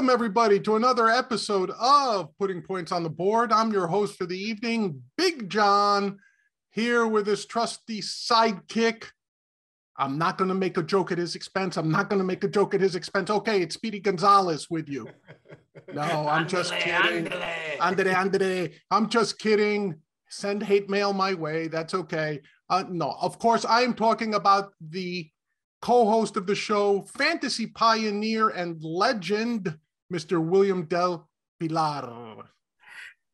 Welcome, everybody, to another episode of Putting Points on the Board. I'm your host for the evening, Big John, here with his trusty sidekick. I'm not going to make a joke at his expense. I'm not going to make a joke at his expense. Okay, it's Speedy Gonzalez with you. No, I'm just kidding. Andre, Andre, I'm just kidding. Send hate mail my way. That's okay. Uh, no, of course, I am talking about the co-host of the show, fantasy pioneer and legend, Mr. William Del Pilar.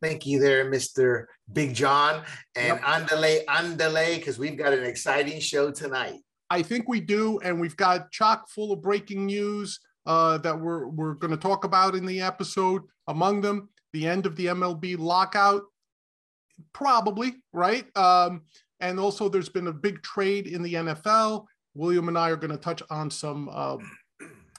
Thank you there, Mr. Big John. And yep. andale, andale, because we've got an exciting show tonight. I think we do, and we've got chock full of breaking news uh, that we're we're going to talk about in the episode. Among them, the end of the MLB lockout, probably right. Um, and also, there's been a big trade in the NFL William and I are going to touch on some, uh,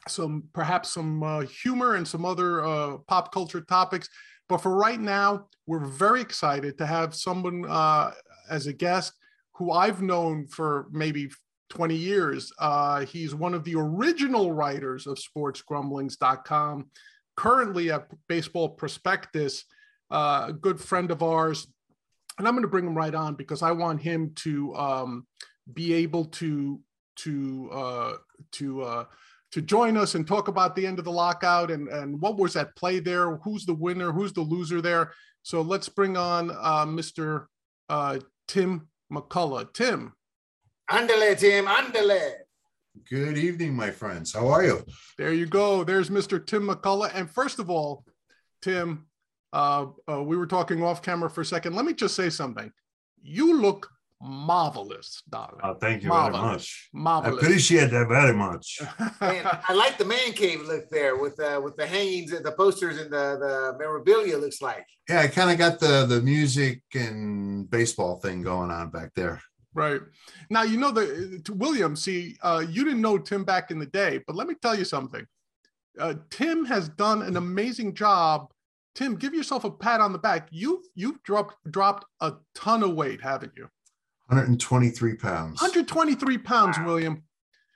some perhaps some uh, humor and some other uh, pop culture topics. But for right now, we're very excited to have someone uh, as a guest who I've known for maybe 20 years. Uh, he's one of the original writers of sportsgrumblings.com, currently at Baseball Prospectus, uh, a good friend of ours. And I'm going to bring him right on because I want him to um, be able to to uh, to to join us and talk about the end of the lockout and and what was at play there. Who's the winner? Who's the loser there? So let's bring on uh, Mr. Uh, Tim McCullough. Tim. Andale, Tim. Andale. Good evening, my friends. How are you? There you go. There's Mr. Tim McCullough. And first of all, Tim, uh, uh, we were talking off camera for a second. Let me just say something. You look marvelous, darling. Oh, thank you marvelous. very much. Marvelous. I appreciate that very much. and I like the man cave look there with uh, with the hangings and the posters and the, the memorabilia looks like. Yeah, I kind of got the the music and baseball thing going on back there. Right. Now you know the to William, see, uh, you didn't know Tim back in the day, but let me tell you something. Uh, Tim has done an amazing job. Tim, give yourself a pat on the back. You've you've dropped dropped a ton of weight, haven't you? 123 pounds. 123 pounds, wow. William.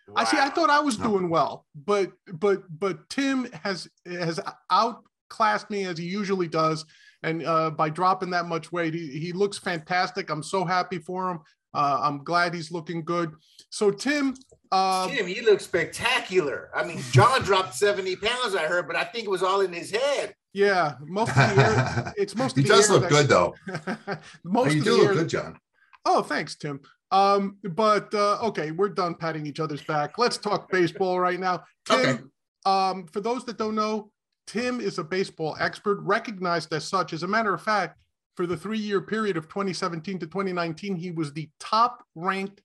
Wow. I see. I thought I was no. doing well, but but but Tim has has outclassed me as he usually does, and uh, by dropping that much weight, he, he looks fantastic. I'm so happy for him. Uh, I'm glad he's looking good. So Tim, uh, Tim, you look spectacular. I mean, John dropped 70 pounds, I heard, but I think it was all in his head. Yeah, most of the air. It's most. he does look good, though. most you do look good, John. Oh, thanks, Tim. Um, but uh, okay, we're done patting each other's back. Let's talk baseball right now. Tim, okay. um, for those that don't know, Tim is a baseball expert, recognized as such. As a matter of fact, for the three-year period of 2017 to 2019, he was the top-ranked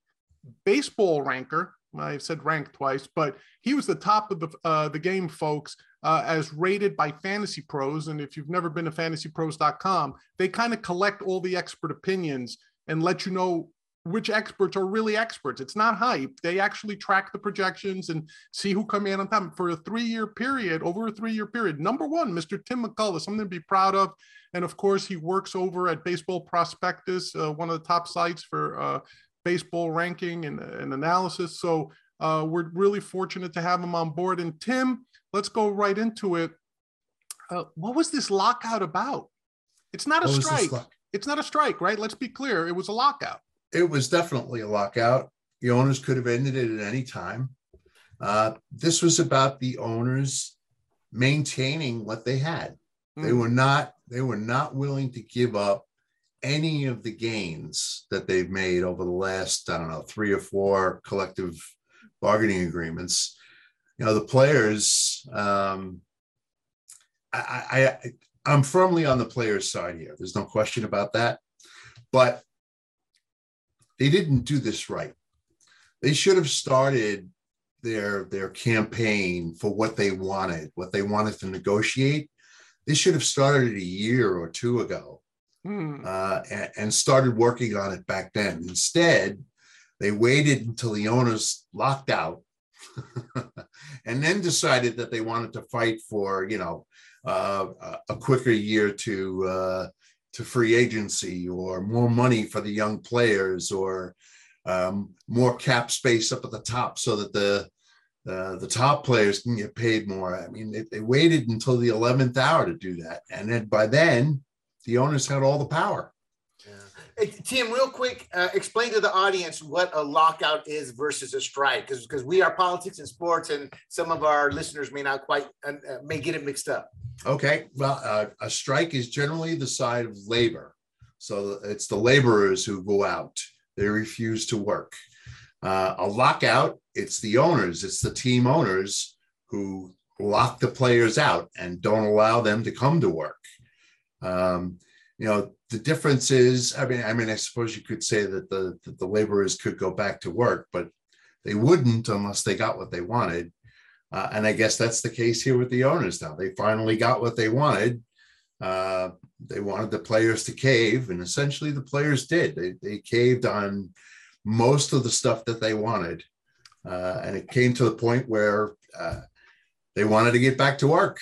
baseball ranker. I've said ranked twice, but he was the top of the uh, the game, folks, uh, as rated by Fantasy Pros. And if you've never been to FantasyPros.com, they kind of collect all the expert opinions and let you know which experts are really experts. It's not hype. They actually track the projections and see who come in on time for a three-year period, over a three-year period. Number one, Mr. Tim McCullough, something to be proud of. And of course, he works over at Baseball Prospectus, uh, one of the top sites for uh, baseball ranking and, and analysis. So uh, we're really fortunate to have him on board. And Tim, let's go right into it. Uh, what was this lockout about? It's not a strike it's not a strike, right? Let's be clear. It was a lockout. It was definitely a lockout. The owners could have ended it at any time. Uh, this was about the owners maintaining what they had. Mm. They were not. They were not willing to give up any of the gains that they've made over the last, I don't know, three or four collective bargaining agreements. You know, the players. Um, I, I, I'm firmly on the players' side here. There's no question about that. But they didn't do this right. They should have started their their campaign for what they wanted, what they wanted to negotiate. They should have started a year or two ago hmm. uh, and, and started working on it back then. Instead, they waited until the owners locked out and then decided that they wanted to fight for, you know, uh, a quicker year to uh, to free agency or more money for the young players or um, more cap space up at the top so that the uh, the top players can get paid more. I mean, they, they waited until the 11th hour to do that. And then by then, the owners had all the power. Tim, real quick, uh, explain to the audience what a lockout is versus a strike, because because we are politics and sports, and some of our listeners may not quite uh, uh, may get it mixed up. Okay, well, uh, a strike is generally the side of labor, so it's the laborers who go out; they refuse to work. Uh, a lockout, it's the owners, it's the team owners who lock the players out and don't allow them to come to work. Um, you know, the difference is, I mean, I mean, I suppose you could say that the that the laborers could go back to work, but they wouldn't unless they got what they wanted. Uh, and I guess that's the case here with the owners now. They finally got what they wanted. Uh, they wanted the players to cave, and essentially the players did. They, they caved on most of the stuff that they wanted. Uh, and it came to the point where uh, they wanted to get back to work.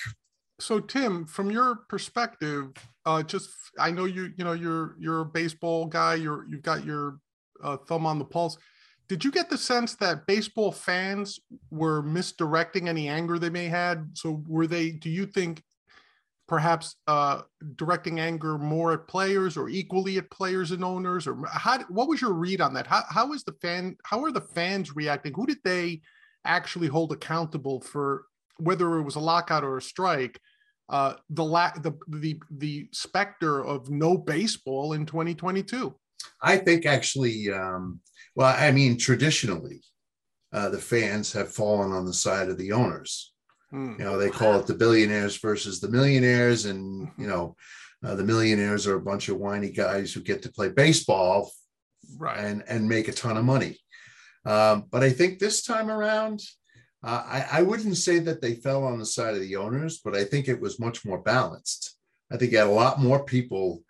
So, Tim, from your perspective, uh, just I know you you know you're you're a baseball guy. You're you've got your uh, thumb on the pulse. Did you get the sense that baseball fans were misdirecting any anger they may had? So were they? Do you think perhaps uh, directing anger more at players or equally at players and owners? Or how? What was your read on that? How how is the fan? How are the fans reacting? Who did they actually hold accountable for whether it was a lockout or a strike? Uh, the lack the the the specter of no baseball in 2022 i think actually um, well i mean traditionally uh, the fans have fallen on the side of the owners hmm. you know they call it the billionaires versus the millionaires and mm-hmm. you know uh, the millionaires are a bunch of whiny guys who get to play baseball right. and and make a ton of money um, but i think this time around uh, I, I wouldn't say that they fell on the side of the owners, but I think it was much more balanced. I think you had a lot more people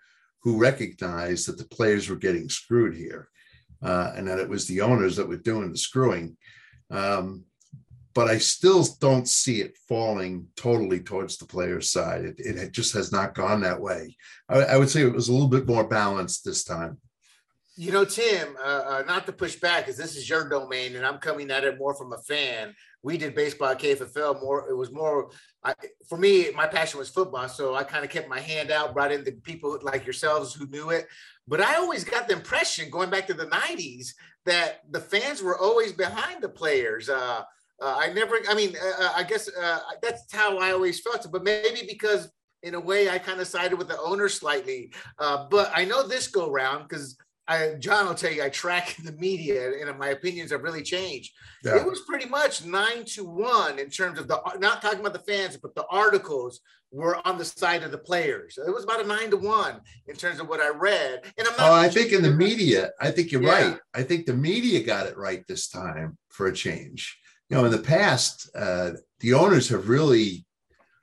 who recognized that the players were getting screwed here uh, and that it was the owners that were doing the screwing. Um, but I still don't see it falling totally towards the player's side. It, it just has not gone that way. I, I, would say it was a little bit more balanced this time. You know, Tim, uh, uh, not to push back, because this is your domain, and I'm coming at it more from a fan we did baseball at KFFL more. It was more I, for me. My passion was football, so I kind of kept my hand out, brought in the people like yourselves who knew it. But I always got the impression, going back to the '90s, that the fans were always behind the players. Uh, uh, I never. I mean, uh, uh I guess uh, that's how I always felt. But maybe because in a way I kind of sided with the owner slightly. Uh, but I know this go round because I, John will tell you, I track the media, and my opinions have really changed. Yeah. It was pretty much nine to one in terms of the not talking about the fans, but the articles were on the side of the players. It was about a nine to one in terms of what I read. And I'm not. Oh, I think in the media, I think you're yeah. right. I think the media got it right this time for a change. You know, in the past, uh, the owners have really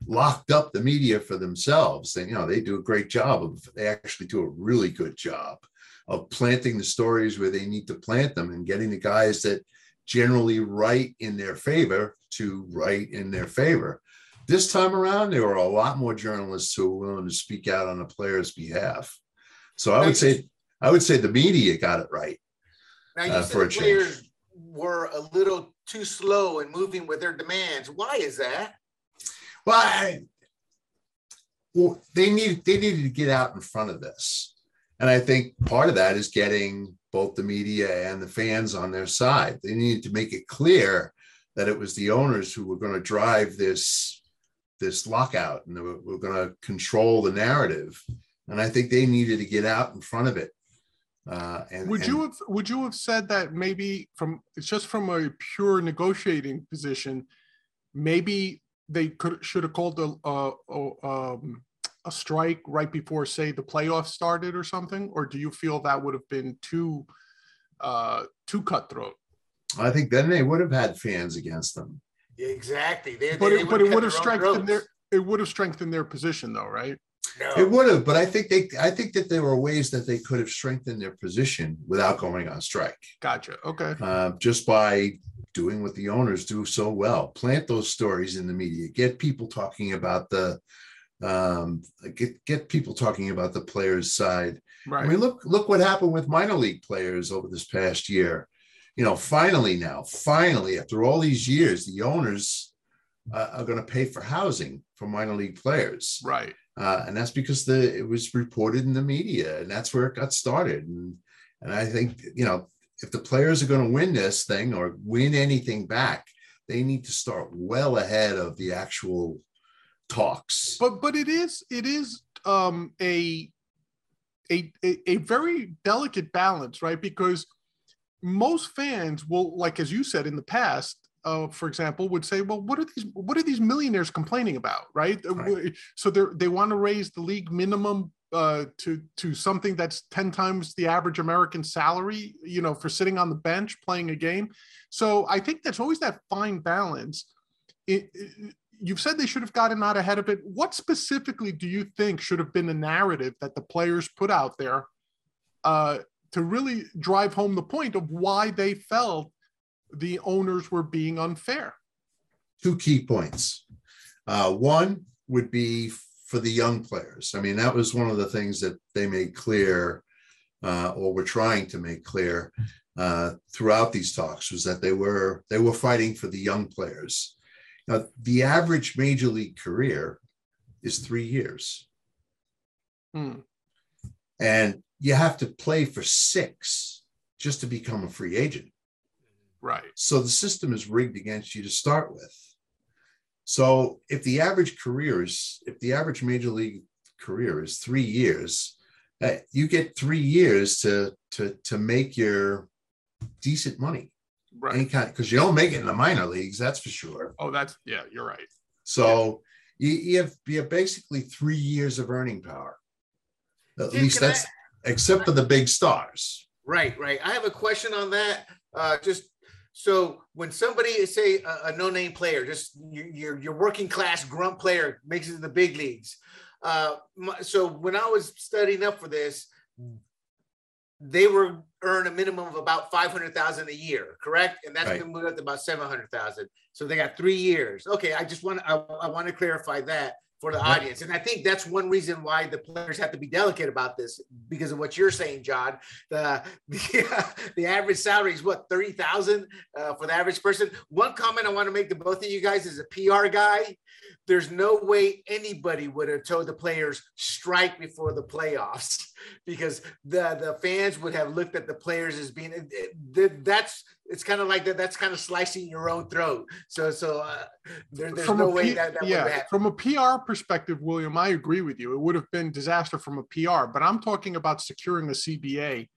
locked up the media for themselves, and you know they do a great job of. They actually do a really good job of planting the stories where they need to plant them and getting the guys that generally write in their favor to write in their favor. This time around, there were a lot more journalists who were willing to speak out on a player's behalf. So I would say, I would say the media got it right. Now you uh, said players change. were a little too slow in moving with their demands. Why is that? Well, I, well, they needed they needed to get out in front of this. And I think part of that is getting both the media and the fans on their side. They needed to make it clear that it was the owners who were going to drive this this lockout and they were, were going to control the narrative. And I think they needed to get out in front of it. Uh, and would and, you have would you have said that maybe from it's just from a pure negotiating position, maybe they could should have called the uh, um, a strike right before, say, the playoffs started or something, or do you feel that would have been too uh, too cutthroat? I think then they would have had fans against them. Exactly. They, but they, it, but it would have strengthened their it would have strengthened their position, though, right? No. It would have, but I think they I think that there were ways that they could have strengthened their position without going on strike. Gotcha. Okay. Uh, just by doing what the owners do so well, plant those stories in the media, get people talking about the um, get get people talking about the players' side. Right. I mean, look look what happened with minor league players over this past year. you know, finally now, finally, after all these years, the owners uh, are going to pay for housing for minor league players. Right. Uh, and that's because the it was reported in the media, and that's where it got started. And and I think you know if the players are going to win this thing or win anything back, they need to start well ahead of the actual talks. But but it is it is um, a, a a very delicate balance, right? Because most fans will, like as you said in the past, uh, for example, would say, "Well, what are these? What are these millionaires complaining about?" Right. right. So they they want to raise the league minimum uh, to to something that's ten times the average American salary. You know, for sitting on the bench playing a game. So I think that's always that fine balance. It, it, you've said they should have gotten out ahead of it. What specifically do you think should have been the narrative that the players put out there uh, to really drive home the point of why they felt the owners were being unfair. Two key points. Uh, one would be for the young players. I mean, that was one of the things that they made clear, uh, or were trying to make clear uh, throughout these talks, was that they were they were fighting for the young players. Now, the average major league career is three years, hmm. and you have to play for six just to become a free agent. Right. So the system is rigged against you to start with. So if the average career is, if the average major league career is three years, uh, you get three years to to to make your decent money. Right. Any kind because you don't make it in the minor leagues, that's for sure. Oh, that's yeah, you're right. So yeah. you, you have you have basically three years of earning power. At Dude, least that's I, except for the big stars. Right, right. I have a question on that. Uh, just so when somebody say a, a no-name player, just your your working class grunt player makes it to the big leagues. Uh, so when I was studying up for this, they were earn a minimum of about five hundred thousand a year, correct? And that's right. been moved up to about seven hundred thousand. So they got three years. Okay, I just want I, I want to clarify that for the audience. And I think that's one reason why the players have to be delicate about this because of what you're saying, John. The the, uh, the average salary is what thirty thousand uh, for the average person. One comment I want to make to both of you guys is a PR guy. There's no way anybody would have told the players strike before the playoffs because the the fans would have looked at the players as being that's it's kind of like that that's kind of slicing your own throat. So so uh, there, there's from no way that, that yeah from a PR perspective, William, I agree with you. It would have been disaster from a PR, but I'm talking about securing a CBA,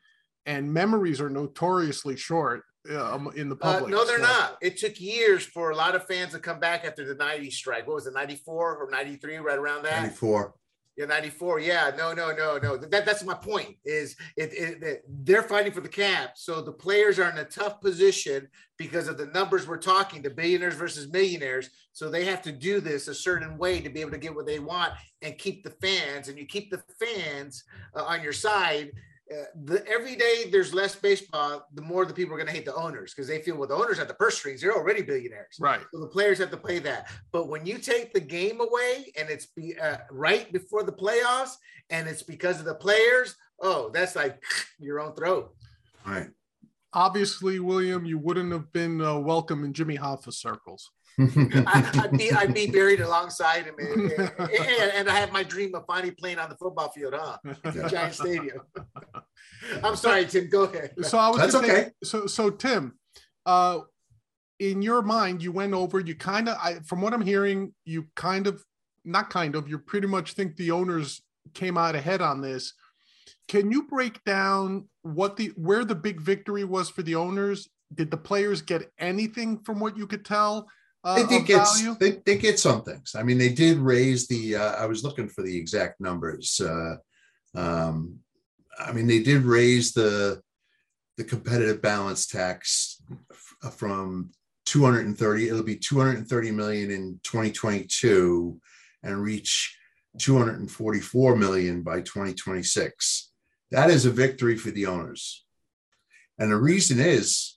and memories are notoriously short um, in the uh, public. Uh, no, they're so. not. It took years for a lot of fans to come back after the 90 strike. What was it, 94 or 93, right around that? 94. Yeah, 94. Yeah, no, no, no, no. That, that's my point is it, it, it, they're fighting for the cap. So the players are in a tough position because of the numbers we're talking, the billionaires versus millionaires. So they have to do this a certain way to be able to get what they want and keep the fans. And you keep the fans uh, on your side uh, the every day there's less baseball, the more the people are going to hate the owners because they feel well the owners have the purse strings; they're already billionaires. Right. So the players have to play that. But when you take the game away and it's be, uh, right before the playoffs, and it's because of the players, oh, that's like your own throat. Right. Obviously, William, you wouldn't have been uh, welcome in Jimmy Hoffa circles. I, would be I'd be buried alongside him, and, and, and, I have my dream of finally playing on the football field, huh? Giant Stadium. I'm sorry, Tim. Go ahead. So I was that's okay. Say, so so Tim, uh, in your mind, you went over. You kind of, from what I'm hearing, you kind of, not kind of, you pretty much think the owners came out ahead on this. Can you break down what the where the big victory was for the owners? Did the players get anything from what you could tell? Uh, they did get they, they get some things. I mean, they did raise the. Uh, I was looking for the exact numbers. Uh, um, I mean, they did raise the the competitive balance tax f- from 230. It'll be 230 million in 2022, and reach 244 million by 2026. That is a victory for the owners, and the reason is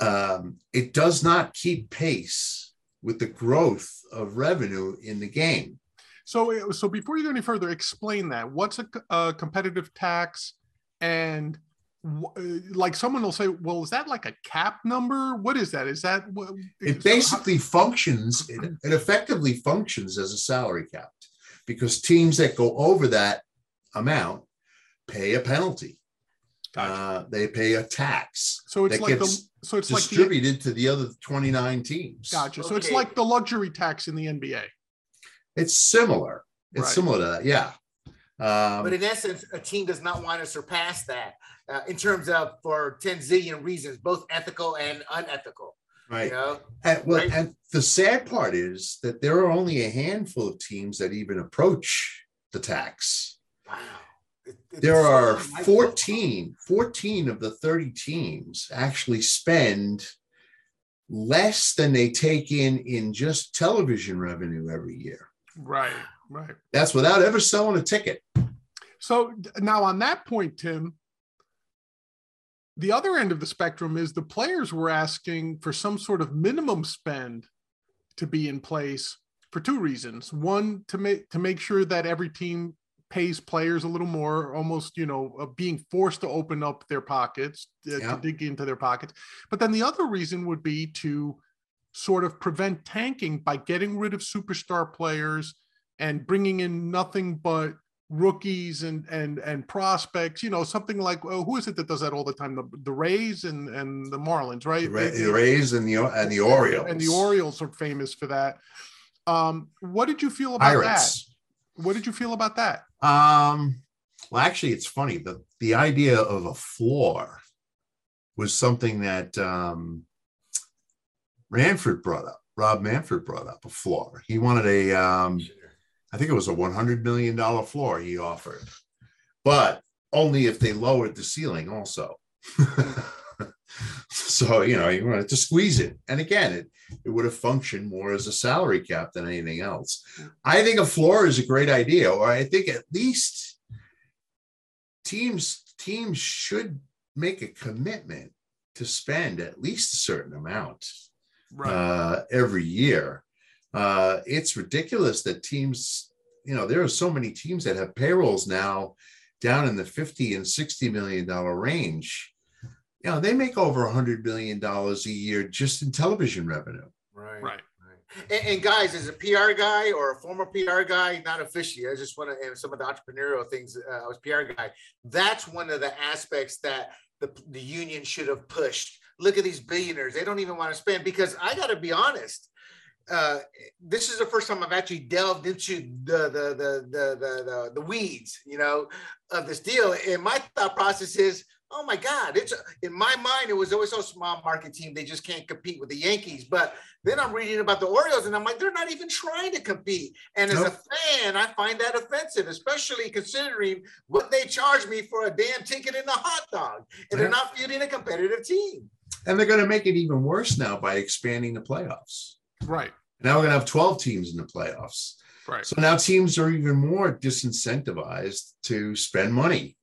um, it does not keep pace with the growth of revenue in the game. So, so before you go any further, explain that. What's a, a competitive tax, and uh, like someone will say, well, is that like a cap number? What is that? Is that what it basically so how- functions, it, it effectively functions as a salary cap because teams that go over that amount pay a penalty. Gotcha. Uh, they pay a tax. So it's like the so it's distributed like the, to the other 29 teams. Gotcha. So it's like the luxury tax in the NBA. It's similar. It's right. similar to that. Yeah. Um, but in essence, a team does not want to surpass that uh, in terms of for 10 zillion reasons, both ethical and unethical. Right. You know? and, well, right? and the sad part is that there are only a handful of teams that even approach the tax. Wow. It, there are 14, 14 of the 30 teams actually spend less than they take in in just television revenue every year. Right, right. That's without ever selling a ticket. So now on that point, Tim, the other end of the spectrum is the players were asking for some sort of minimum spend to be in place for two reasons. One, to make to make sure that every team pays players a little more, almost you know, uh, being forced to open up their pockets uh, yeah. to dig into their pockets. But then the other reason would be to sort of prevent tanking by getting rid of superstar players and bringing in nothing but rookies and and and prospects you know something like well, who is it that does that all the time the, the rays and and the marlins right the, the rays and the and the orioles and the orioles are famous for that um what did you feel about Pirates. that what did you feel about that? Um well actually it's funny. The the idea of a floor was something that um brought up rob manfred brought up a floor. He wanted a um I think it was a $100 million floor he offered, but only if they lowered the ceiling also. so, you know, you wanted to squeeze it. And again, it, it would have functioned more as a salary cap than anything else. I think a floor is a great idea, or I think at least teams teams should make a commitment to spend at least a certain amount right. uh, every year uh, it's ridiculous that teams, you know, there are so many teams that have payrolls now down in the 50 and 60 million dollar range. You know, they make over a hundred million dollars a year just in television revenue. Right. Right. And, and, guys, as a PR guy or a former PR guy, not officially, I just want to, and some of the entrepreneurial things, uh, I was PR guy. That's one of the aspects that the, the union should have pushed. Look at these billionaires; they don't even want to spend because I got to be honest uh, this is the first time I've actually delved into the the the the the, the, the weeds, you know, of this deal. And my thought process is, oh my God, it's in my mind, it was always so small market team. They just can't compete with the Yankees. But then I'm reading about the Orioles and I'm like, they're not even trying to compete. And as nope. a fan, I find that offensive, especially considering what they charge me for a damn ticket in the hot dog. And they're not fielding a competitive team. And they're going to make it even worse now by expanding the playoffs. Right. Now we're going to have 12 teams in the playoffs. Right. So now teams are even more disincentivized to spend money.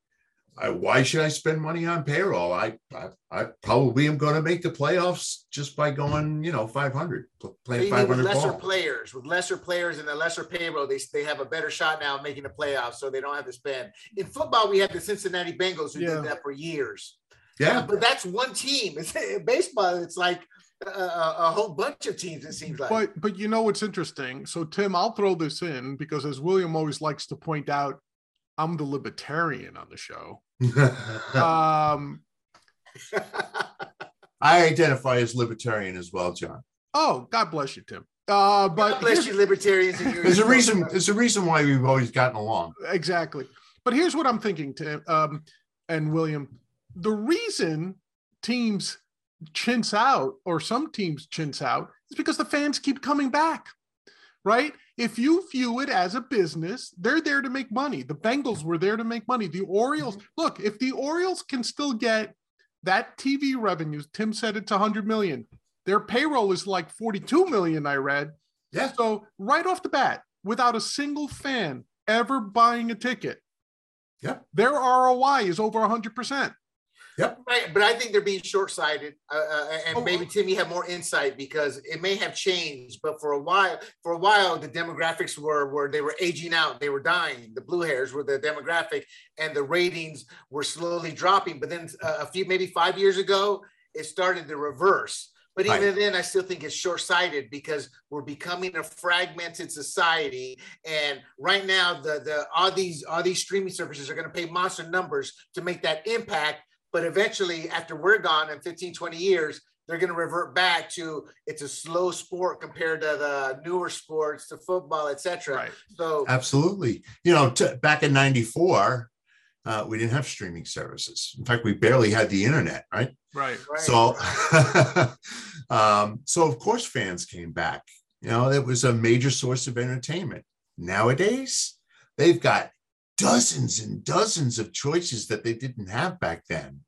I, why should I spend money on payroll? I, I, I probably am going to make the playoffs just by going, you know, 500, playing 500 with lesser ball. players, with lesser players and the lesser payroll, they, they have a better shot now of making the playoffs, so they don't have to spend. In football, we have the Cincinnati Bengals who yeah. did that for years. Yeah, but that's one team. It's, baseball, it's like a, a, whole bunch of teams. It seems like. But but you know what's interesting? So Tim, I'll throw this in because as William always likes to point out, I'm the libertarian on the show. um, I identify as libertarian as well, John. Oh, God bless you, Tim. Uh, but God bless you, libertarians. there's a reason. There's a reason why we've always gotten along. Exactly. But here's what I'm thinking, Tim um, and William. The reason teams chintz out, or some teams chintz out, is because the fans keep coming back, right? If you view it as a business, they're there to make money. The Bengals were there to make money. The Orioles, mm-hmm. look, if the Orioles can still get that TV revenues, Tim said it's 100 million. Their payroll is like 42 million, I read. Yeah. So right off the bat, without a single fan ever buying a ticket, yeah. their ROI is over 100%. Yep. Right, but I think they're being short-sighted, uh, uh, and Oh, maybe oh. Tim, you more insight because it may have changed. But for a while, for a while, the demographics were were they were aging out, they were dying. The blue hairs were the demographic, and the ratings were slowly dropping. But then uh, a few, maybe five years ago, it started to reverse. But even Right. then, I still think it's short-sighted because we're becoming a fragmented society. And right now, the the all these all these streaming services are going to pay monster numbers to make that impact. But eventually, after we're gone in 15, 20 years, they're going to revert back to it's a slow sport compared to the newer sports, to football, etc. Right. So Absolutely. You know, t- back in 94, uh, we didn't have streaming services. In fact, we barely had the internet, right? Right. right, So, um, so of course, fans came back. You know, it was a major source of entertainment. Nowadays, they've got dozens and dozens of choices that they didn't have back then.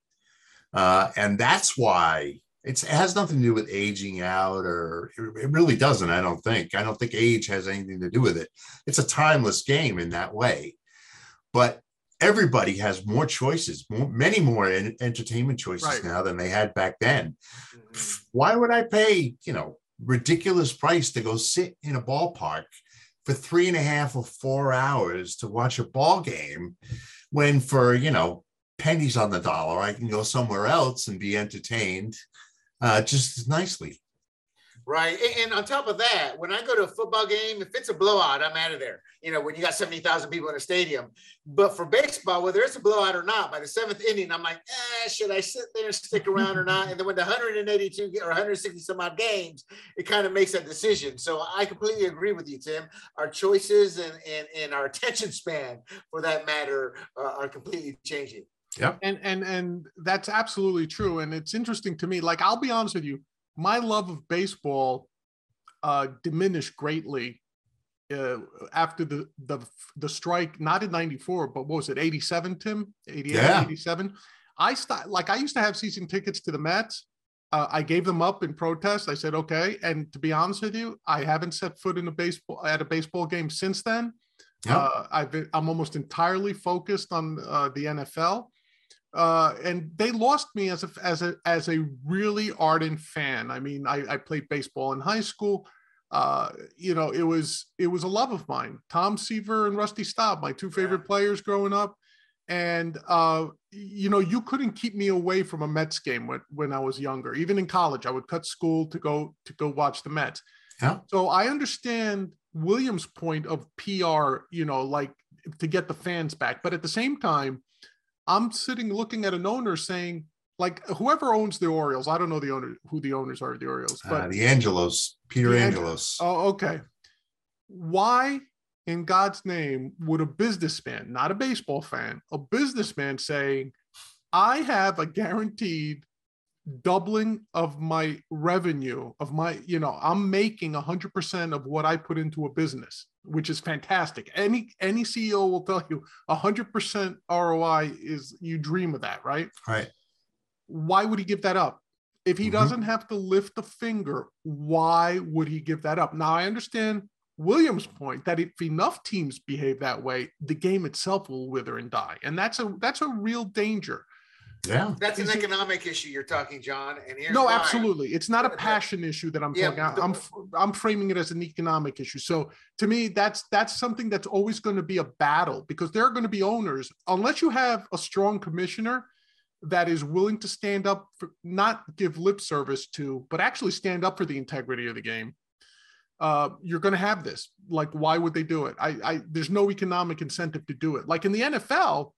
Uh, and that's why it's, it has nothing to do with aging out, or it really doesn't. I don't think. I don't think age has anything to do with it. It's a timeless game in that way. But everybody has more choices, more, many more en- entertainment choices Right. now than they had back then. Mhm. Why would I pay, you know, ridiculous price to go sit in a ballpark for three and a half or four hours to watch a ball game when for, you know, pennies on the dollar, I can go somewhere else and be entertained uh, just as nicely. Right. And, and on top of that, when I go to a football game, if it's a blowout, I'm out of there. You know, when you got 70,000 people in a stadium. But for baseball, whether it's a blowout or not, by the seventh inning, I'm like, eh, should I sit there and stick around or not? And then when the 182 or 160 some odd games, it kind of makes that decision. So I completely agree with you, Tim. Our choices and, and, and our attention span, for that matter, uh, are completely changing. Yeah. And and and that's absolutely true and it's interesting to me like i'll be honest with you my love of baseball uh diminished greatly uh, after the the the strike not in 94 but what was it 87 tim? 88 Yeah. 87 i st- like i used to have season tickets to the mets. Uh, i gave them up in protest. I said okay and to be honest with you i haven't set foot in a baseball at a baseball game since then. Yeah. uh, I've been, I'm almost entirely focused on uh, the NFL, uh, and they lost me as a as a as a really ardent fan. I mean, I, I played baseball in high school. Uh, you know, it was it was a love of mine. Tom Seaver and Rusty Staub, my two favorite players growing up, and uh, you know, you couldn't keep me away from a Mets game when when I was younger. Even in college, I would cut school to go to go watch the Mets. Yeah. So I understand Williams' point of PR, you know, like to get the fans back. But at the same time, I'm sitting looking at an owner saying, like, whoever owns the Orioles, I don't know the owner who the owners are of the Orioles, but Uh, the Angelos, Peter The Ang- Angelos. oh, okay. Why in God's name would a businessman, not a baseball fan, a businessman saying, I have a guaranteed doubling of my revenue of my you know i'm making 100% of what i put into a business which is fantastic. Any any ceo will tell you 100% roi is you dream of that right? Right. why would he give that up? If he Mhm. doesn't have to lift a finger why would he give that up? Now i understand williams point that if enough teams behave that way the game itself will wither and die. And that's a that's a real danger Yeah. That's an Is it- economic issue you're talking, John. And here's no why. absolutely it's not a The- the- passion issue that i'm Yeah, talking the- i'm i'm framing it as an economic issue so to me that's that's something that's always going to be a battle because there are going to be owners unless you have a strong commissioner that is willing to stand up for not give lip service to but actually stand up for the integrity of the game uh, you're going to have this like why would they do it I, I there's no economic incentive to do it like in the nfl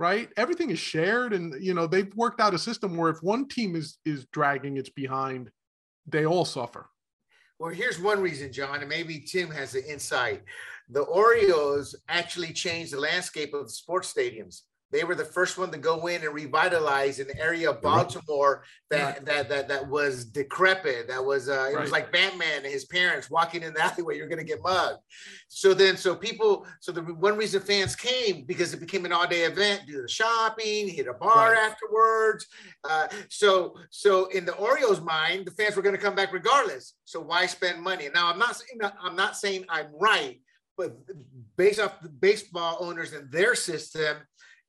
right everything is shared and you know they've worked out a system where if one team is is dragging its behind they all suffer Well, here's one reason, John, and maybe Tim has the insight. The Orioles actually changed the landscape of the sports stadiums. They were the first one to go in and revitalize an area of Baltimore that that that that was decrepit. That was uh, it was like Batman and his parents walking in the alleyway. You're going to get mugged. So then, so people, so the one reason fans came because it became an all day event. Do the shopping, hit a bar Right. afterwards. Uh, so so in the Orioles' mind, the fans were going to come back regardless. So why spend money? Now I'm not saying I'm not saying I'm right, but based off the baseball owners and their system,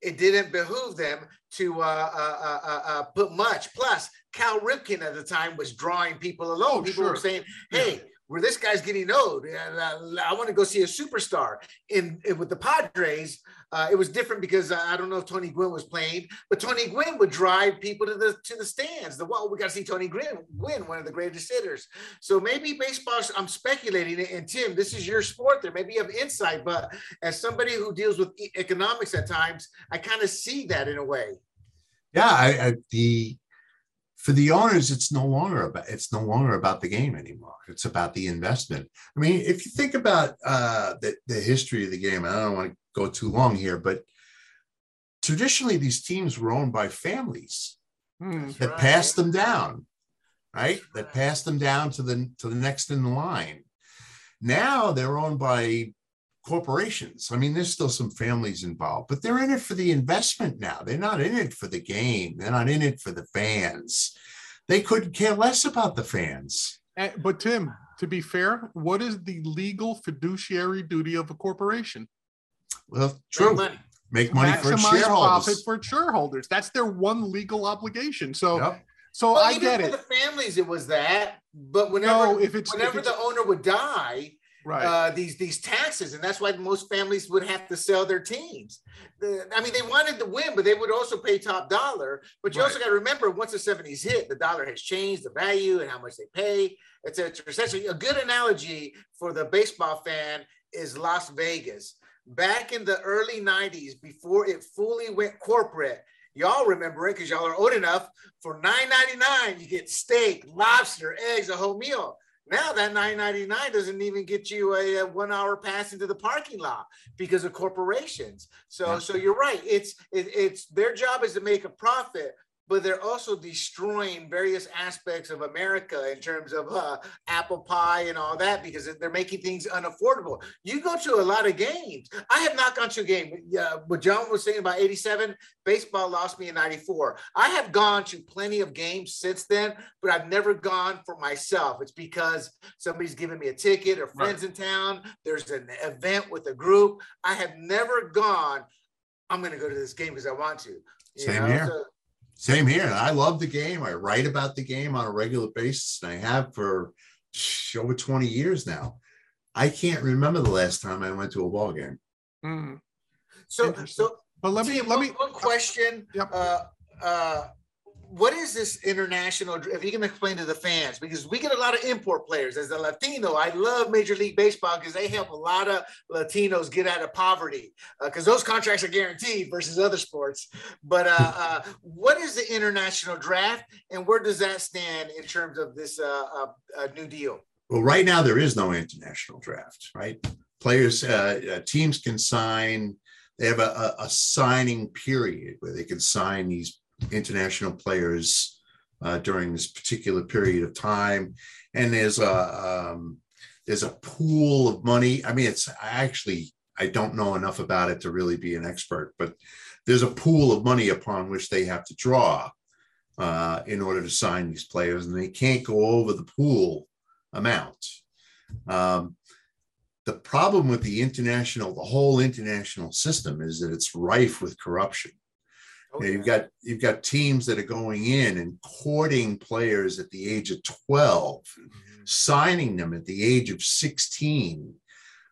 it didn't behoove them to uh, uh, uh, uh, uh put much. Plus, Cal Ripken at the time was drawing people alone. Oh, people sure. were saying, "Hey, where this guy's getting old. I want to go see a superstar. In, in with the Padres, uh, it was different because uh, I don't know if Tony Gwynn was playing, but Tony Gwynn would drive people to the to the stands. The well, we got to see Tony Gwynn win, one of the greatest hitters. So maybe baseball. I'm speculating, and Tim, this is your sport. There maybe you have insight, but as somebody who deals with economics at times, I kind of see that in a way. Yeah, I, I, the for the owners it's no longer about it's no longer about the game anymore it's about the investment i mean if you think about uh, the, the history of the game i don't want to go too long here but traditionally these teams were owned by families mm, that right. passed them down right that passed them down to the to the next in the line now they're owned by corporations. I mean, there's still some families involved, but they're in it for the investment now. They're not in it for the game. They're not in it for the fans. They couldn't care less about the fans. Eh, but Tim, to be fair, what is the legal fiduciary duty of a corporation? Well, true. Make money, Make money for shareholders. profit for shareholders. That's their one legal obligation. So. Yep. So well, I get it. the families, it was that. But whenever, no, if it's, whenever if it's, the owner would die, right. uh, these these taxes, and that's why most families would have to sell their teams. The, I mean, they wanted to win, but they would also pay top dollar. But you right. also got to remember, once the seventies hit, the dollar has changed the value and how much they pay, etc. Essentially, a good analogy for the baseball fan is Las Vegas. Back in the early '90s, before it fully went corporate, Y'all remember it because y'all are old enough. For $9.99, you get steak, lobster, eggs, a whole meal. Now that 9.99 doesn't even get you a, a, one hour pass into the parking lot because of corporations. So yeah. so you're right. It's it, it's their job is to make a profit, but they're also destroying various aspects of America in terms of uh, apple pie and all that because they're making things unaffordable. You go to a lot of games. I have not gone to a game. Uh, what John was saying about 87, baseball lost me in 94. I have gone to plenty of games since then, but I've never gone for myself. It's because somebody's given me a ticket or friends right. in town. There's an event with a group. I have never gone. I'm going to go to this game because I want to. Same know? here. So, same here. I love the game. I write about the game on a regular basis, and I have for over 20 years now. I can't remember the last time I went to a ball game. Mm. So, so, but let me, let me, one question. Yep. Uh, uh, what is this international? If you can explain to the fans, because we get a lot of import players. As a Latino, I love Major League Baseball because they help a lot of Latinos get out of poverty because uh, those contracts are guaranteed versus other sports. But uh, uh, what is the international draft, and where does that stand in terms of this uh, uh, uh, new deal? Well, right now there is no international draft. Right, players, teams can sign. They have a, a signing period where they can sign these international players uh, during this particular period of time. And there's a um, there's a pool of money. I mean, it's I actually I don't know enough about it to really be an expert, but there's a pool of money upon which they have to draw uh, in order to sign these players, and they can't go over the pool amount. Um, the problem with the international, the whole international system is that it's rife with corruption. Oh, you've got you've got teams that are going in and courting players at the age of 12, mm-hmm. signing them at the age of 16,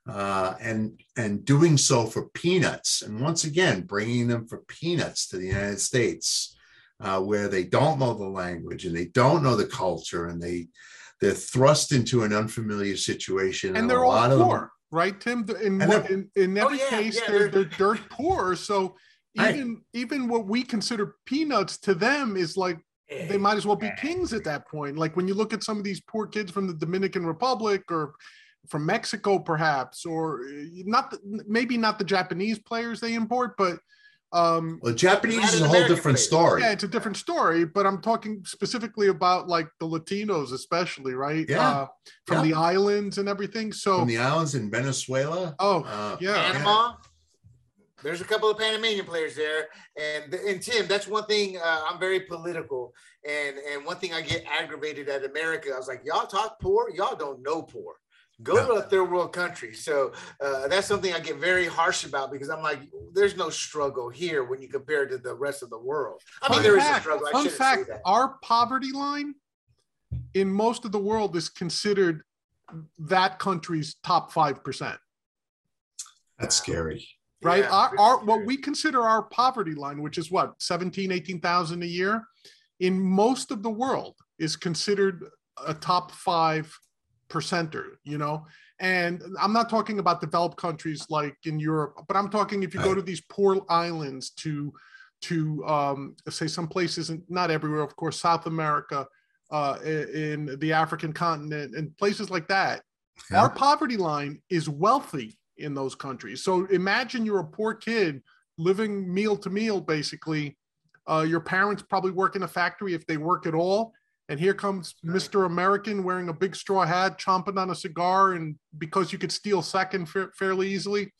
uh, and and doing so for peanuts. And once again, bringing them for peanuts to the United States, uh, where they don't know the language and they don't know the culture, and they they're thrust into an unfamiliar situation. And, and they're a all poor, right, Tim? In, in, in, every oh, yeah, case, yeah, they're, they're dirt poor. So even even what we consider peanuts to them is like they might as well be kings at that point. Like when you look at some of these poor kids from the Dominican Republic or from Mexico, perhaps, or not the, maybe not the Japanese players they import, but um well japanese is a whole different story. Yeah it's a different story but i'm talking specifically about like the latinos especially right? Yeah. Uh, from yeah. the islands and everything so from the islands in venezuela. Oh uh, yeah. Panama there's a couple of Panamanian players there, and and Tim, that's one thing. Uh, I'm very political, and and one thing I get aggravated at America. I was like, y'all talk poor, y'all don't know poor, Go no. to a third world country. So uh, that's something I get very harsh about because I'm like, there's no struggle here when you compare to the rest of the world. I mean, there fact, is a struggle. I fun fact: our poverty line in most of the world is considered that country's top five percent. That's scary. Right. Yeah, our, our what we consider our poverty line, which is what, 17, 18,000 a year, in most of the world is considered a top five percenter, you know? And I'm not talking about developed countries like in Europe, but I'm talking if you go to these poor islands to to um, say some places, and not everywhere, of course, South America, uh, in the African continent, and places like that. Yeah. Our poverty line is wealthy in those countries. So imagine you're a poor kid living meal to meal, basically. Uh, your parents probably work in a factory if they work at all. And here comes Mr. American wearing a big straw hat, chomping on a cigar, and because you could steal second fa- fairly easily.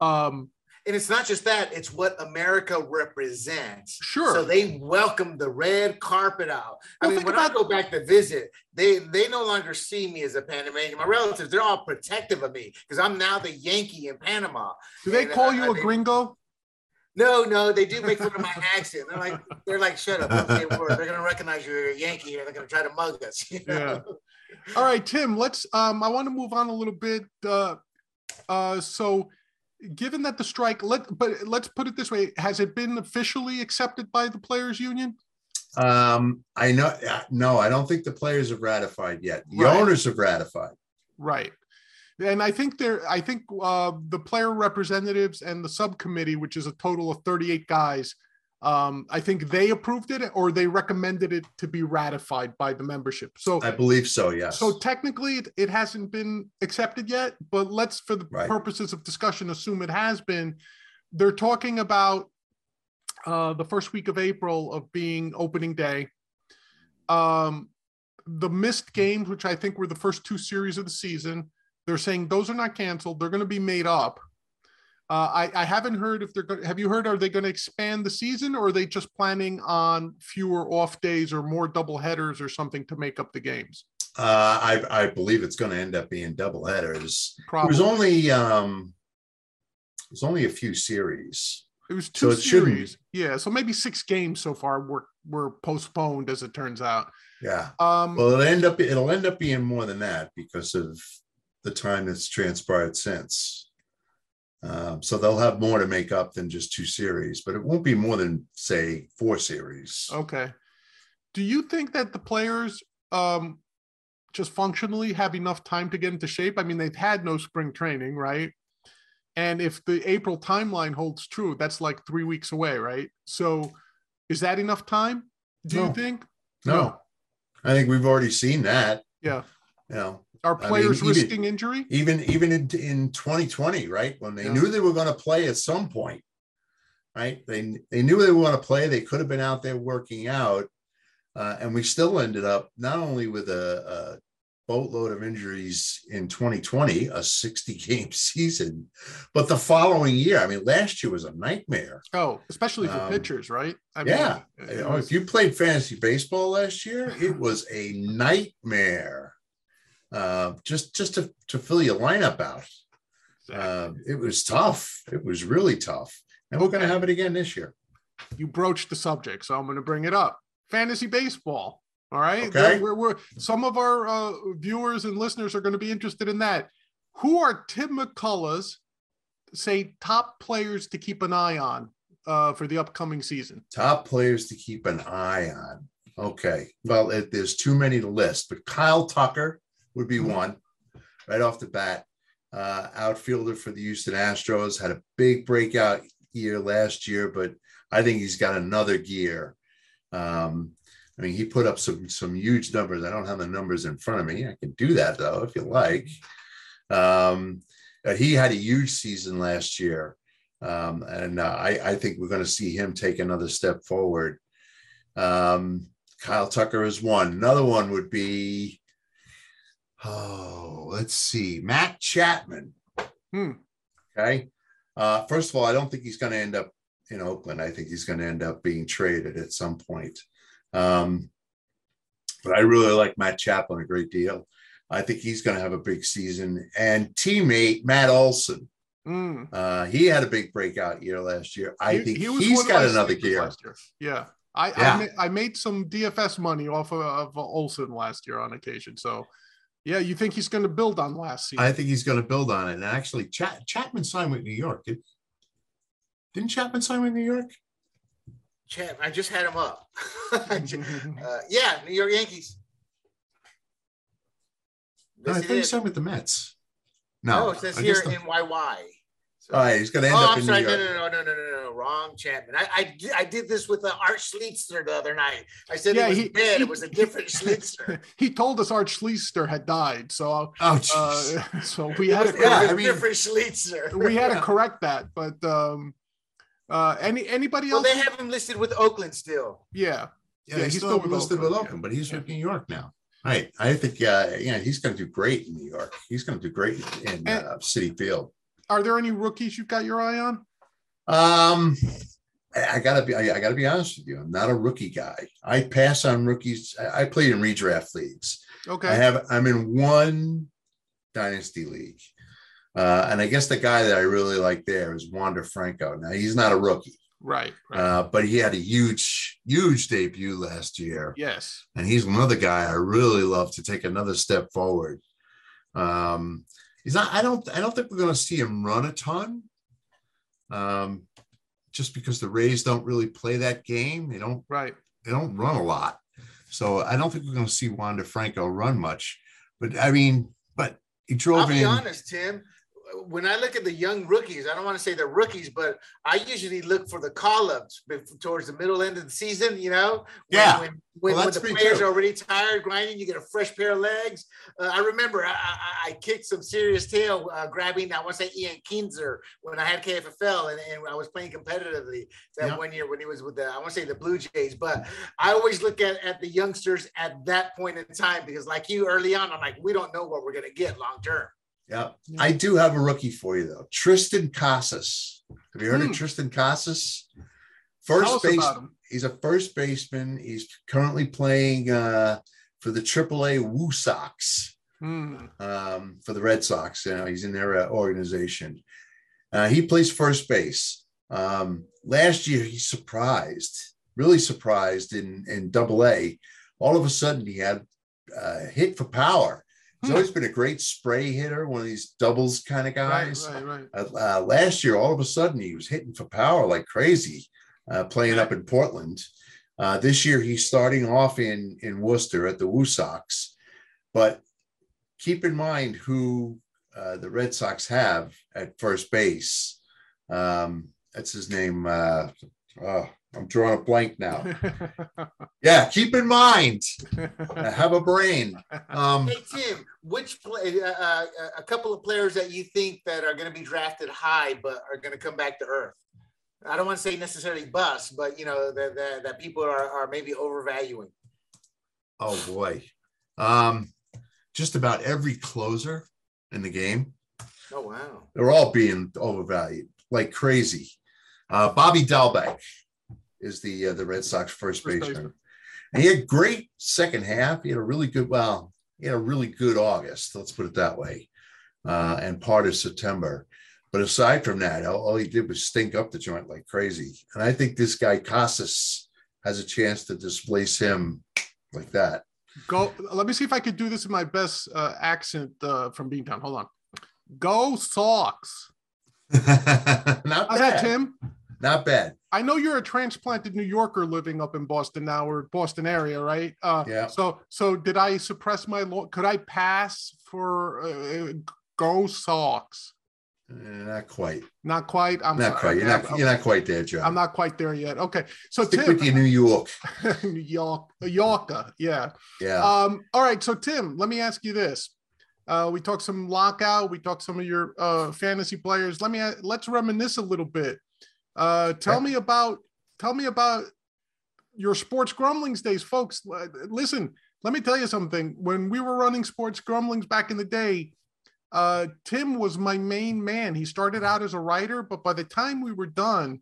Um, and it's not just that; it's what America represents. Sure. So they welcome the red carpet out. Well, I mean, when about- I go back to visit, they they no longer see me as a Panamanian. My relatives, they're all protective of me because I'm now the Yankee in Panama. Do they and, call uh, you a gringo? No, no, they do make fun of my accent. They're like, they're like, shut up. They're gonna recognize you're a Yankee here. They're gonna try to mug us. You know? Yeah. All right, Tim. Let's. Um, I want to move on a little bit. Uh, uh, so, given that the strike, let but let's put it this way: Has it been officially accepted by the players' union? Um, I know. No, I don't think the players have ratified yet. The right. owners have ratified. Right and I think there, I think uh, the player representatives and the subcommittee, which is a total of 38 guys, um, I think they approved it or they recommended it to be ratified by the membership. So I believe so, yes. So technically, it, it hasn't been accepted yet, but let's, for the right. purposes of discussion, assume it has been. They're talking about uh, the first week of April of being opening day. Um, the missed games, which I think were the first two series of the season, they're saying those are not canceled. They're going to be made up. Uh, I, I haven't heard if they're going. Have you heard? Are they going to expand the season, or are they just planning on fewer off days or more double headers or something to make up the games? Uh, I I believe it's going to end up being double headers. Probably. It was only um, was only a few series. It was two so series. Yeah, so maybe six games so far were were postponed, as it turns out. Yeah. Um, well, it'll end up it'll end up being more than that because of the time that's transpired since. Um, so they'll have more to make up than just two series, but it won't be more than say four series. Okay. Do you think that the players um, just functionally have enough time to get into shape? I mean, they've had no spring training, right? And if the April timeline holds true, that's like three weeks away, right? So is that enough time? Do no. you think? No. no. I think we've already seen that. Yeah. You know, are players I mean, risking even, injury? Even even in, in 2020, right? When they yeah. knew they were going to play at some point, right? They they knew they were going to play. They could have been out there working out, uh, and we still ended up not only with a, a boatload of injuries in 2020, a 60 game season, but the following year, I mean, last year was a nightmare. Oh, especially for um, pitchers, right? I yeah. Mean, was... If you played fantasy baseball last year, it was a nightmare uh, just just to, to fill your lineup out. Uh, it was tough. It was really tough. And we're going to have it again this year. You broached the subject, so I'm going to bring it up. Fantasy baseball. All right. Okay. We're, we're, some of our uh, viewers and listeners are going to be interested in that. Who are Tim McCullough's, say, top players to keep an eye on uh, for the upcoming season? Top players to keep an eye on. Okay. Well, it, there's too many to list, but Kyle Tucker would be one right off the bat. Uh, outfielder for the Houston Astros had a big breakout year last year, but I think he's got another gear. Um, I mean, he put up some some huge numbers. I don't have the numbers in front of me. I can do that though if you like. Um, he had a huge season last year, um, and uh, I, I, think we're going to see him take another step forward. Um, Kyle Tucker is one. Another one would be Oh, let's see. Matt Chapman. Hmm. Okay. Uh, first of all, I don't think he's going to end up in Oakland. I think he's going to end up being traded at some point. Um, but I really like Matt Chapman a great deal. I think he's going to have a big season. And teammate Matt Olson, Mm. uh, he had a big breakout year last year. I He- think he he's got another gear. Yeah. I, Yeah. I, ma- I made some DFS money off of, of Olson last year on occasion. So, yeah, you think he's going to build on last season? I think he's going to build on it. And actually, Chat, Chapman signed with New York. Did, didn't Chapman sign with New York? Champ, I just had him up. Uh, yeah, New York Yankees. No, I he thought he signed with the Mets. No, No, it says I here guess the- NYY. So- All right, he's going to end oh, up I'm in sorry. New No, York. no, no, no, no, no, no, wrong Chapman. I, I, did- I did this with uh, Art Schlichter the other night. I said Yeah, it was he- dead. he- it was a different Schlichter. he told us Art Schlichter had died. So, Oh, uh, so we had was, to Yeah, a I mean- different Schlichter. we had to correct that. But um, uh, any anybody well, else? they have him listed with Oakland still. yeah, yeah, yeah, he's he's still, still with listed Oakland, with yeah. Oakland, but he's Yeah. with New York now. Right. I think, uh, yeah, he's going to do great in New York. He's going to do great in And- uh, Citi Field. Are there any rookies you've got your eye on? Um, I, gotta be, I, gotta be honest with you. I'm not a rookie guy. I pass on rookies. I, I played in redraft leagues. Okay, I have, I'm in one dynasty league. Uh, and I guess the guy that I really like there is Wander Franco. Now he's not a rookie, right, right. uh, but he had a huge, huge debut last year. yes, and he's another guy I really love to take another step forward. Um, he's not. I don't. I don't think we're going to see him run a ton. Um, just because the Rays don't really play that game, they don't. right. They don't run a lot, so I don't think we're going to see Wander Franco run much. But I mean, but he drove I'll be in. honest, Tim. When I look at the young rookies, I don't want to say they're rookies, but I usually look for the call ups towards the middle end of the season. You know, when, Yeah. When, when, Well, when the players too. are already tired, grinding, you get a fresh pair of legs. Uh, I remember I, I, I kicked some serious tail uh, grabbing. I want to say Ian Kinsler when I had KFFL and, and I was playing competitively that Yeah. one year when he was with the I want to say the Blue Jays. But I always look at, at the youngsters at that point in time because, like you early on, I'm like, we don't know what we're gonna get long term. Yeah, I do have a rookie for you though. Triston Casas. Have you heard Hmm. of Triston Casas? First base. He's a first baseman. He's currently playing uh, for the AAA Woo Sox Hmm. um, for the Red Sox. You know, he's in their uh, organization. Uh, he plays first base. Um, last year, he surprised, really surprised in in Double A. All of a sudden, he had uh, hit for power. He's always been a great spray hitter, one of these doubles kind of Right, guys. right, right. Uh, uh, last year, all of a sudden, he was hitting for power like crazy, uh, playing up in Portland. Uh, this year, he's starting off in in Worcester at the Woo Sox, but keep in mind who uh, the Red Sox have at first base. Um, that's his name. Uh, oh, I'm drawing a blank now. Yeah, keep in mind. I have a brain. Um, Hey Tim, which play, uh, uh, a couple of players that you think that are going to be drafted high but are going to come back to earth? I don't want to say necessarily bust, but you know that that, that people are, are maybe overvaluing. Oh boy. Um, just about every closer in the game, Oh wow! they're all being overvalued like crazy. Uh, Bobby Dalbec is the uh, the Red Sox first, First baseman. baseman. And he had great second half. He had a really good, well, he had a really good August, let's put it that way, uh, and part of September. But aside from that, all, all he did was stink up the joint like crazy. And I think this guy Casas has a chance to displace him like that. Go. Let me see if I could do this in my best uh, accent uh, from Beantown. Hold on. Go Sox. Not How's that. Tim? Not bad. I know you're a transplanted New Yorker living up in Boston now, or Boston area, right? Uh, Yeah. So, so did I suppress my law? Could I pass for uh, Go Sox? Eh, not quite. Not quite. I'm not quite. You're not. You're not quite there, Joe. I'm not quite there yet. Okay. So Stick Tim, with your New York. New York, Yorker, yeah. Yeah. Um, all right, so Tim, let me ask you this. Uh, we talked some lockout. We talked some of your uh, fantasy players. Let me let's reminisce a little bit. Uh, tell me about tell me about your sports grumblings days, folks. Listen, let me tell you something. When we were running sports grumblings back in the day, uh, Tim was my main man. He started out as a writer, but by the time we were done,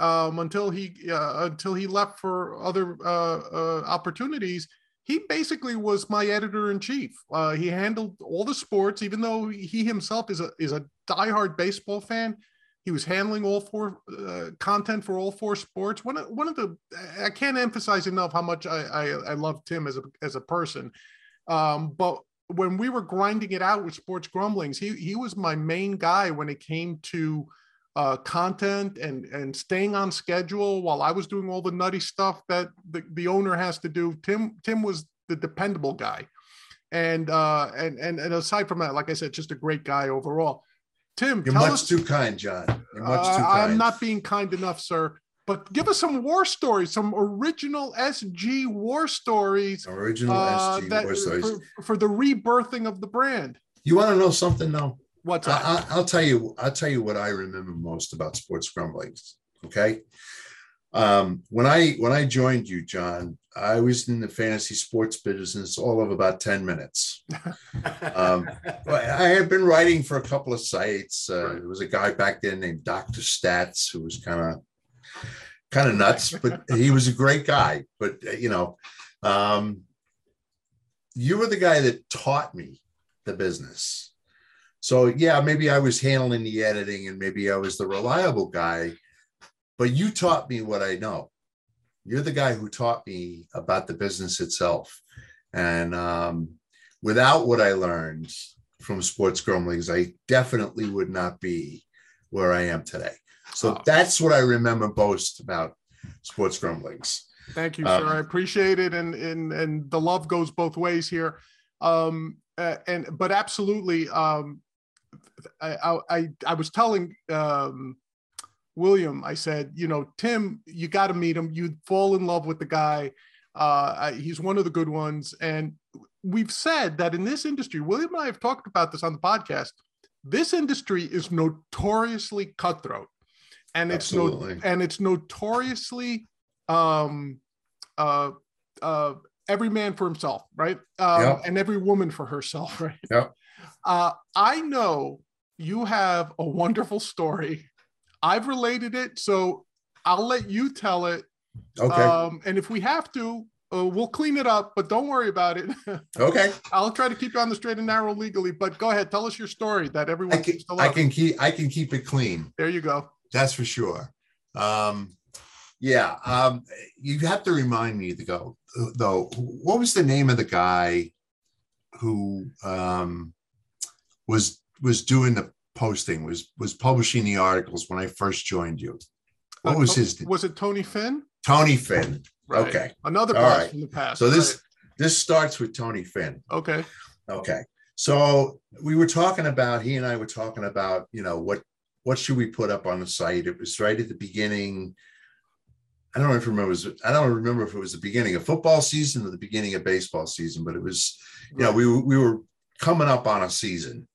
um, until he uh, until he left for other uh, uh, opportunities, he basically was my editor in chief. Uh, he handled all the sports, even though he himself is a is a diehard baseball fan. He was handling all four uh, content for all four sports. One of one of the I can't emphasize enough how much I I, I love Tim as a as a person. Um, but when we were grinding it out with Sports Grumblings, he he was my main guy when it came to uh, content and and staying on schedule while I was doing all the nutty stuff that the, the owner has to do. Tim Tim was the dependable guy, and uh, and and and aside from that, like I said, just a great guy overall. Tim, you're much us, too kind, John. You're much uh, too kind. I'm not being kind enough, sir. But give us some war stories, some original SG war stories. Original uh, SG that, war stories for, for, the rebirthing of the brand. You want to know something, though? What's I, will tell you. I'll tell you what I remember most about sports grumblings. Okay, um, when I when I joined you, John, I was in the fantasy sports business all of about ten minutes. um, I had been writing for a couple of sites. Uh, right. There was a guy back then named Doctor Stats who was kind of kind of nuts, but he was a great guy. But uh, you know, um, you were the guy that taught me the business. So yeah, maybe I was handling the editing, and maybe I was the reliable guy but you taught me what I know. You're the guy who taught me about the business itself. And um, without what I learned from Sports Grumblings, I definitely would not be where I am today. So oh. that's what I remember most about Sports Grumblings. Thank you, um, sir. I appreciate it, and and and the love goes both ways here. Um, and but absolutely, um, I I I was telling um William, I said, you know, Tim, you got to meet him. You'd fall in love with the guy. Uh, he's one of the good ones. And we've said that in this industry, William and I have talked about this on the podcast. This industry is notoriously cutthroat, and it's no, and it's notoriously um, uh, uh, every man for himself, right? Um, yep. And every woman for herself, right? Yep. Uh, I know you have a wonderful story I've related it, so I'll let you tell it. Okay. Um, and if we have to, uh, we'll clean it up, but don't worry about it. okay. I'll try to keep you on the straight and narrow legally, but go ahead, tell us your story that everyone I can, I can keep I can keep it clean. There you go. That's for sure. Um, yeah. Um, you have to remind me to go though. What was the name of the guy who um, was was doing the posting was was publishing the articles when I first joined you. What uh, was his? Was it Tony Finn? Tony Finn. Right. Okay. Another boss right. from the past. So this right. this starts with Tony Finn. Okay. Okay. So we were talking about he and I were talking about you know what what should we put up on the site? It was right at the beginning. I don't remember. It was, I don't remember if it was the beginning of football season or the beginning of baseball season, but it was. You know, we we were coming up on a season,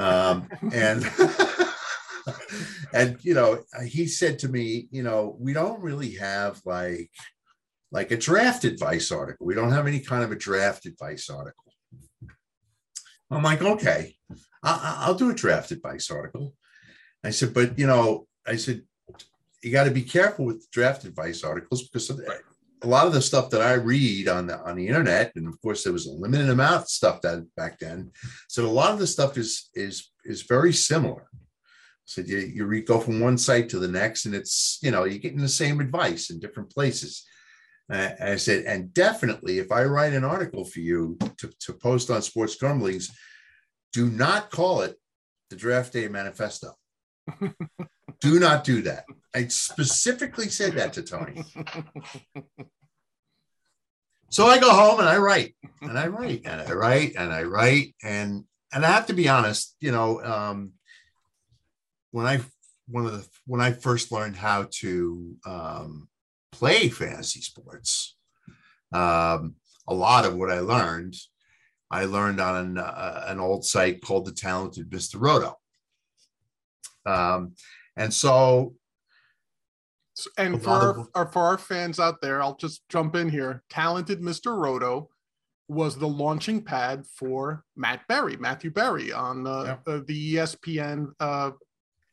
um, and and you know, he said to me, you know, we don't really have like like a draft advice article. We don't have any kind of a draft advice article. I'm like, okay, I'll, I'll do a draft advice article. I said, but you know, I said, you got to be careful with draft advice articles because a lot of the stuff that I read on the on the internet, and of course there was a limited amount of stuff that back then. So a lot of the stuff is is is very similar. So you, you go from one site to the next, and it's you know you're getting the same advice in different places. Uh, I said, and definitely if I write an article for you to, to post on Sports Grumblings, do not call it the Draft Day Manifesto. do not do that. I specifically said that to Tony. So I go home and I write and I write and I write and I write and and I have to be honest, you know, um, when I one of the when I first learned how to um, play fantasy sports, um, a lot of what I learned, I learned on an, uh, an old site called the Talented Mister Roto. Um, and so and for our, our, for our fans out there, I'll just jump in here. Talented Mr. Roto was the launching pad for Matt Berry, Matthew Berry on uh, yeah. uh, the ESPN uh,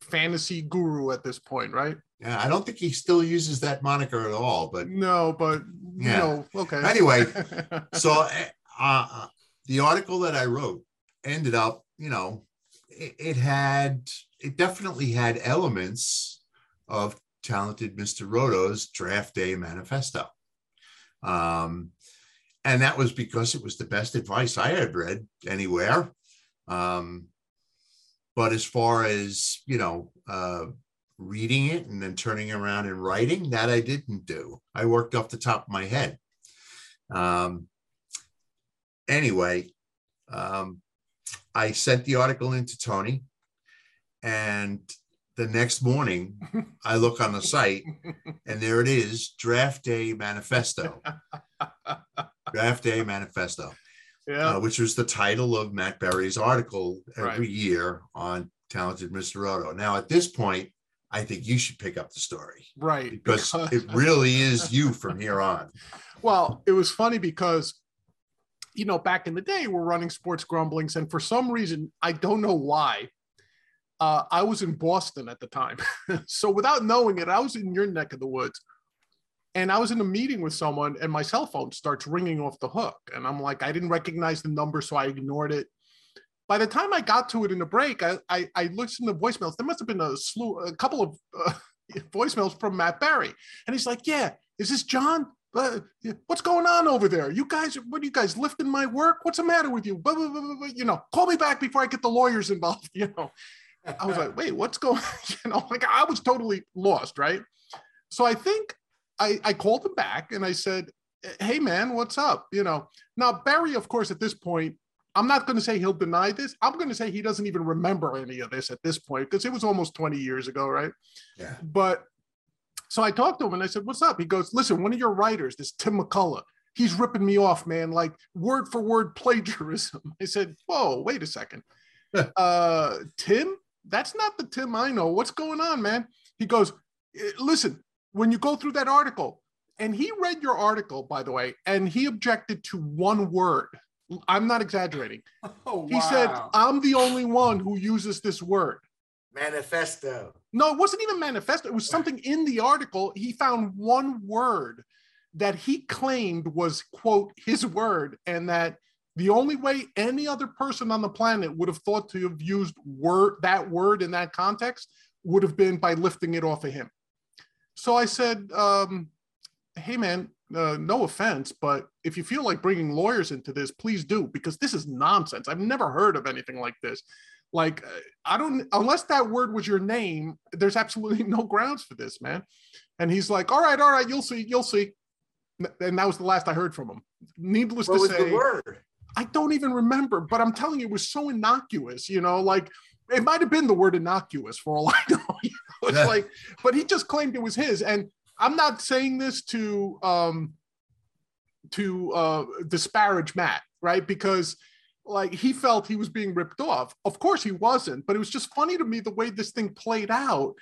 fantasy guru at this point, right? Yeah, I don't think he still uses that moniker at all, but no, but you Yeah. know, okay. Anyway, so uh, uh, the article that I wrote ended up, you know, it, it had, it definitely had elements of talented Mr. Roto's draft day manifesto. Um, and that was because it was the best advice I had read anywhere. Um, but as far as, you know, uh, reading it and then turning around and writing, that I didn't do. I worked off the top of my head. Um, anyway, um, I sent the article into Tony, and the next morning I look on the site, and there it is Draft Day Manifesto. Draft Day Manifesto, yeah. uh, which was the title of Matt Berry's article every Right. year on Talented Mr. Roto. Now, at this point, I think you should pick up the story right. because it really is you from here on. Well, it was funny because, you know, back in the day, we're running sports grumblings, and for some reason, I don't know why, uh, I was in Boston at the time. so without knowing it, I was in your neck of the woods. And I was in a meeting with someone, and my cell phone starts ringing off the hook. And I'm like, I didn't recognize the number, so I ignored it. By the time I got to it in the break, I, I, I listened to voicemails. There must have been a slew, a couple of uh, voicemails from Matt Berry. And he's like, Yeah, is this John? Uh, what's going on over there? You guys, what are you guys lifting my work? What's the matter with you? Blah, blah, blah. You know, call me back before I get the lawyers involved. You know, I was like, wait, what's going? You know, like I was totally lost, right? So I think I, I called him back and I said, hey man, what's up? You know, now Berry, of course, at this point, I'm not going to say he'll deny this. I'm going to say he doesn't even remember any of this at this point because it was almost 20 years ago, right? Yeah. But so I talked to him and I said, What's up? He goes, Listen, one of your writers, this Tim McCullough, he's ripping me off, man, like word for word plagiarism. I said, Whoa, wait a second. uh, Tim? That's not the Tim I know. What's going on, man? He goes, "Eh, Listen, when you go through that article, and he read your article, by the way, and he objected to one word. I'm not exaggerating. Oh, He said, I'm the only one who uses this word. manifesto. No, it wasn't even manifesto. It was something in the article. He found one word that he claimed was, quote, his word, and that the only way any other person on the planet would have thought to have used word that word in that context would have been by lifting it off of him. So I said, um, hey man, uh, no offense, but if you feel like bringing lawyers into this, please do, because this is nonsense. I've never heard of anything like this. Like, I don't, unless that word was your name, there's absolutely no grounds for this, man. And he's like, all right, all right, you'll see, you'll see. And that was the last I heard from him. Needless What to was say, the word? I don't even remember, but I'm telling you, it was so innocuous, you know, like it might have been the word innocuous for all I know. You know? It's Yeah. like, but he just claimed it was his. And I'm not saying this to um to uh disparage Matt, right? Because like he felt he was being ripped off. Of course he wasn't, but it was just funny to me the way this thing played out.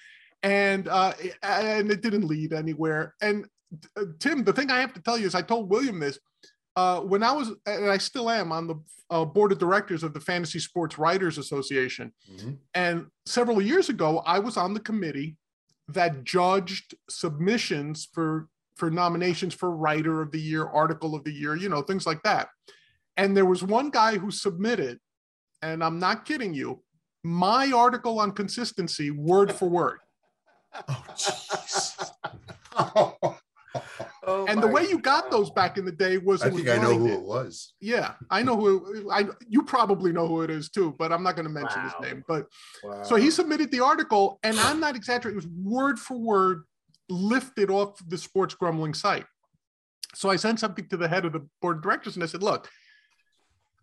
And uh and it didn't lead anywhere. And uh, Tim, the thing I have to tell you is I told William this uh, when I was, and I still am on the uh, board of directors of the Fantasy Sports Writers Association. Mhm. And several years ago, I was on the committee that judged submissions for for nominations for Writer of the Year, Article of the Year, you know, things like that. And there was one guy who submitted, and I'm not kidding you, my article on consistency, word for word. Oh, jeez. Oh, Oh, And the way you got God. those back in the day was I think I know who it. it was. Yeah, I know who I you probably know who it is too, but I'm not going to mention Wow. his name. But Wow. so he submitted the article, and I'm not exaggerating, it was word for word lifted off the sports grumbling site. So I sent something to the head of the board of directors and I said, look,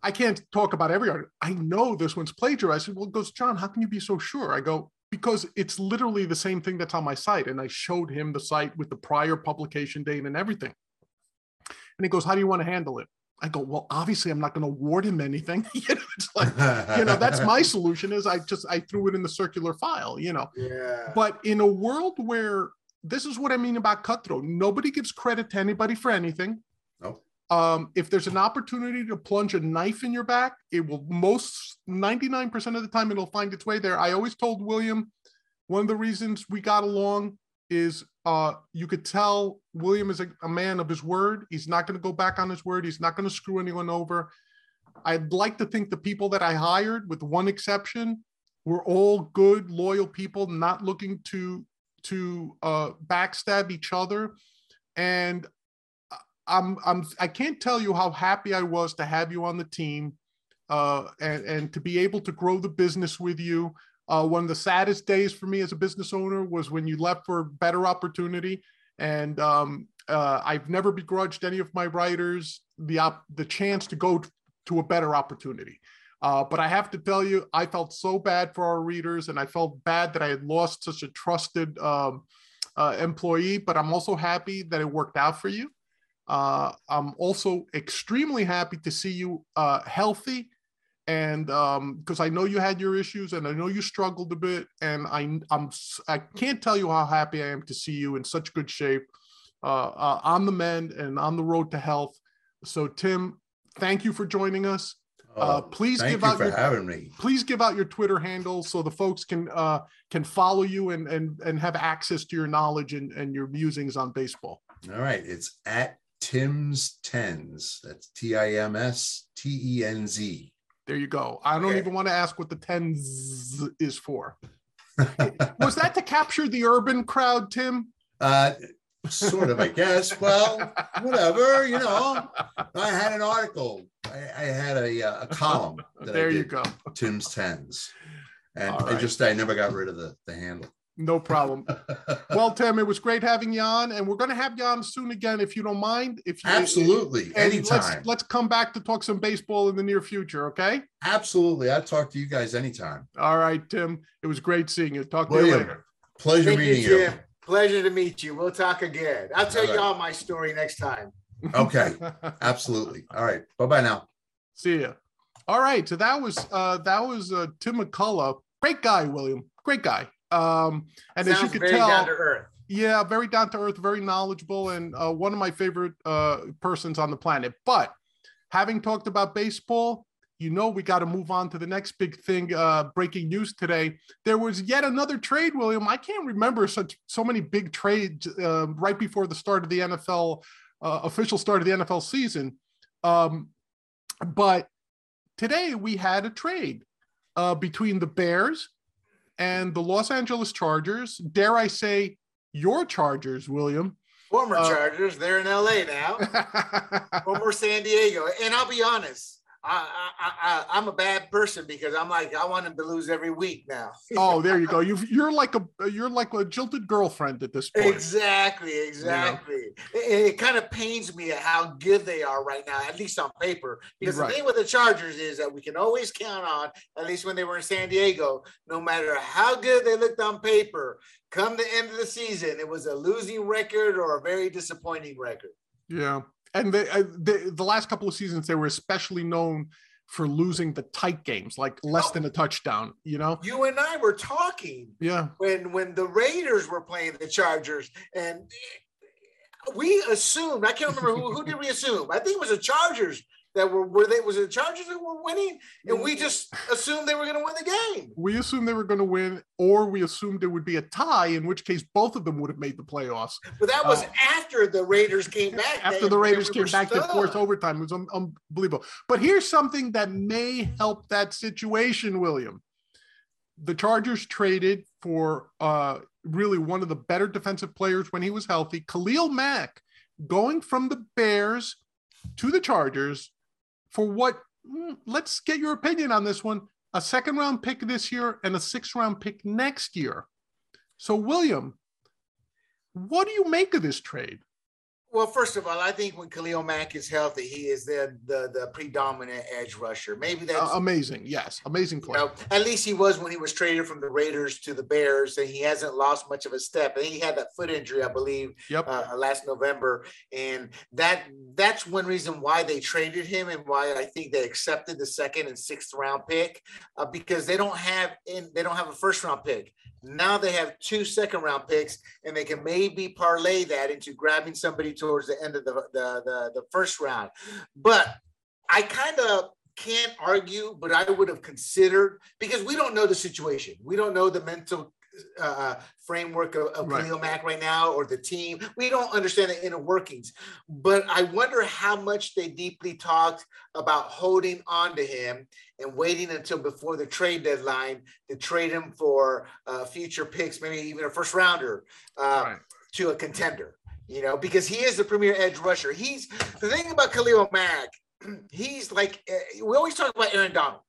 I can't talk about every article. I know this one's plagiarized. I said, well, he goes, John, how can you be so sure? I go, because it's literally the same thing that's on my site. And I showed him the site with the prior publication date and everything. And he goes, How do you want to handle it? I go, Well, obviously, I'm not going to award him anything. you know, it's like, you know, that's my solution is I just I threw it in the circular file, you know. Yeah. But in a world where this is what I mean about cutthroat, nobody gives credit to anybody for anything. Um, if there's an opportunity to plunge a knife in your back, it will most 99% of the time it'll find its way there. I always told William one of the reasons we got along is Uh, you could tell William is a, a man of his word. He's not going to go back on his word. He's not going to screw anyone over. I'd like to think the people that I hired, with one exception, were all good, loyal people, not looking to to uh, backstab each other. And I'm I'm I can't tell you how happy I was to have you on the team, uh, and and to be able to grow the business with you. Uh, one of the saddest days for me as a business owner was when you left for better opportunity. And um, uh, I've never begrudged any of my writers the op- the chance to go to a better opportunity. Uh, but I have to tell you, I felt so bad for our readers, and I felt bad that I had lost such a trusted um, uh, employee. But I'm also happy that it worked out for you. Uh, I'm also extremely happy to see you uh, healthy and because um, I know you had your issues and I know you struggled a bit, and I I'm I can't tell you how happy I am to see you in such good shape, uh, uh, on the mend and on the road to health. So Tim, thank you for joining us. Uh, oh, please give out your having me. Please give out your Twitter handle so the folks can uh, can follow you and and and have access to your knowledge and, and your musings on baseball. All right, it's at Tim's Tens. That's T I M S T E N Z. There you go. I don't okay. even want to ask what the tens is for. Was that to capture the urban crowd, Tim? Uh, sort of, I guess. Well, whatever. You know, I had an article. I, I had a, uh, a column. there you go. Tim's tens, and right. I just I never got rid of the the handle. No problem. well, Tim, it was great having you on, and we're going to have you on soon again if you don't mind. If you, absolutely, anytime. Let's, let's come back to talk some baseball in the near future. Okay. Absolutely, I'll talk to you guys anytime. All right, Tim. It was great seeing you. Talk William, to you later. Pleasure Thank meeting you. you. Pleasure to meet you. We'll talk again. I'll tell all you right. all my story next time. Okay. absolutely. All right. Bye bye now. See ya. All right. So that was uh that was uh Tim McCullough. Great guy, William. Great guy. Um, and Sounds as you can tell, down to earth. Yeah, very down to earth, very knowledgeable, and uh, one of my favorite uh, persons on the planet. But having talked about baseball, you know we got to move on to the next big thing. Uh, breaking news today: there was yet another trade, William. I can't remember such so many big trades uh, right before the start of the NFL uh, official start of the NFL season. Um, but today we had a trade uh, between the Bears and the Los Angeles Chargers, dare I say, your Chargers, William. Former uh, Chargers, they're in LA now. Former San Diego. And I'll be honest, I, I, I, am a bad person because I'm like I want him to lose every week now. oh, there you go. You you're like a you're like a jilted girlfriend at this point. Exactly, exactly. You know? it, it, kind of pains me at how good they are right now, at least on paper. Because right. the thing with the Chargers is that we can always count on, at least when they were in San Diego, no matter how good they looked on paper, come the end of the season, it was a losing record or a very disappointing record. Yeah and they, uh, they, the last couple of seasons they were especially known for losing the tight games, like less than a touchdown. You know, you and I were talking. Yeah. When when the Raiders were playing the Chargers, and we assumed I can't remember who, who did we assume. I think it was the Chargers that were were they was it the Chargers that were winning, and we just assumed they were going to win the game. We assumed they were going to win, or we assumed it would be a tie, in which case both of them would have made the playoffs. But that was uh, after the Raiders came back. After the Raiders came back to force overtime, it was un- unbelievable. But here's something that may help that situation, William. The Chargers traded for uh, really one of the better defensive players when he was healthy, Khalil Mack, going from the Bears to the Chargers for what? Mm, let's get your opinion on this one. A second round pick this year and a sixth round pick next year. So, William, what do you make of this trade? Well, first of all, I think when Khalil Mack is healthy, he is the the, the predominant edge rusher. Maybe that's uh, amazing. Yes, amazing play. You know, at least he was when he was traded from the Raiders to the Bears, and he hasn't lost much of a step. And he had that foot injury, I believe, yep. uh, last November, and that that's one reason why they traded him and why I think they accepted the second and sixth round pick uh, because they don't have in they don't have a first round pick. Now they have two second round picks, and they can maybe parlay that into grabbing somebody towards the end of the the, the, the first round. But I kind of can't argue, but I would have considered because we don't know the situation. We don't know the mental uh, framework of, of right. Khalil Mack right now or the team. We don't understand the inner workings, but I wonder how much they deeply talked about holding on to him and waiting until before the trade deadline to trade him for uh, future picks, maybe even a first rounder uh, right. to a contender. You know, because he is the premier edge rusher. He's the thing about Khalil Mack. He's like eh, we always talk about Aaron Donald.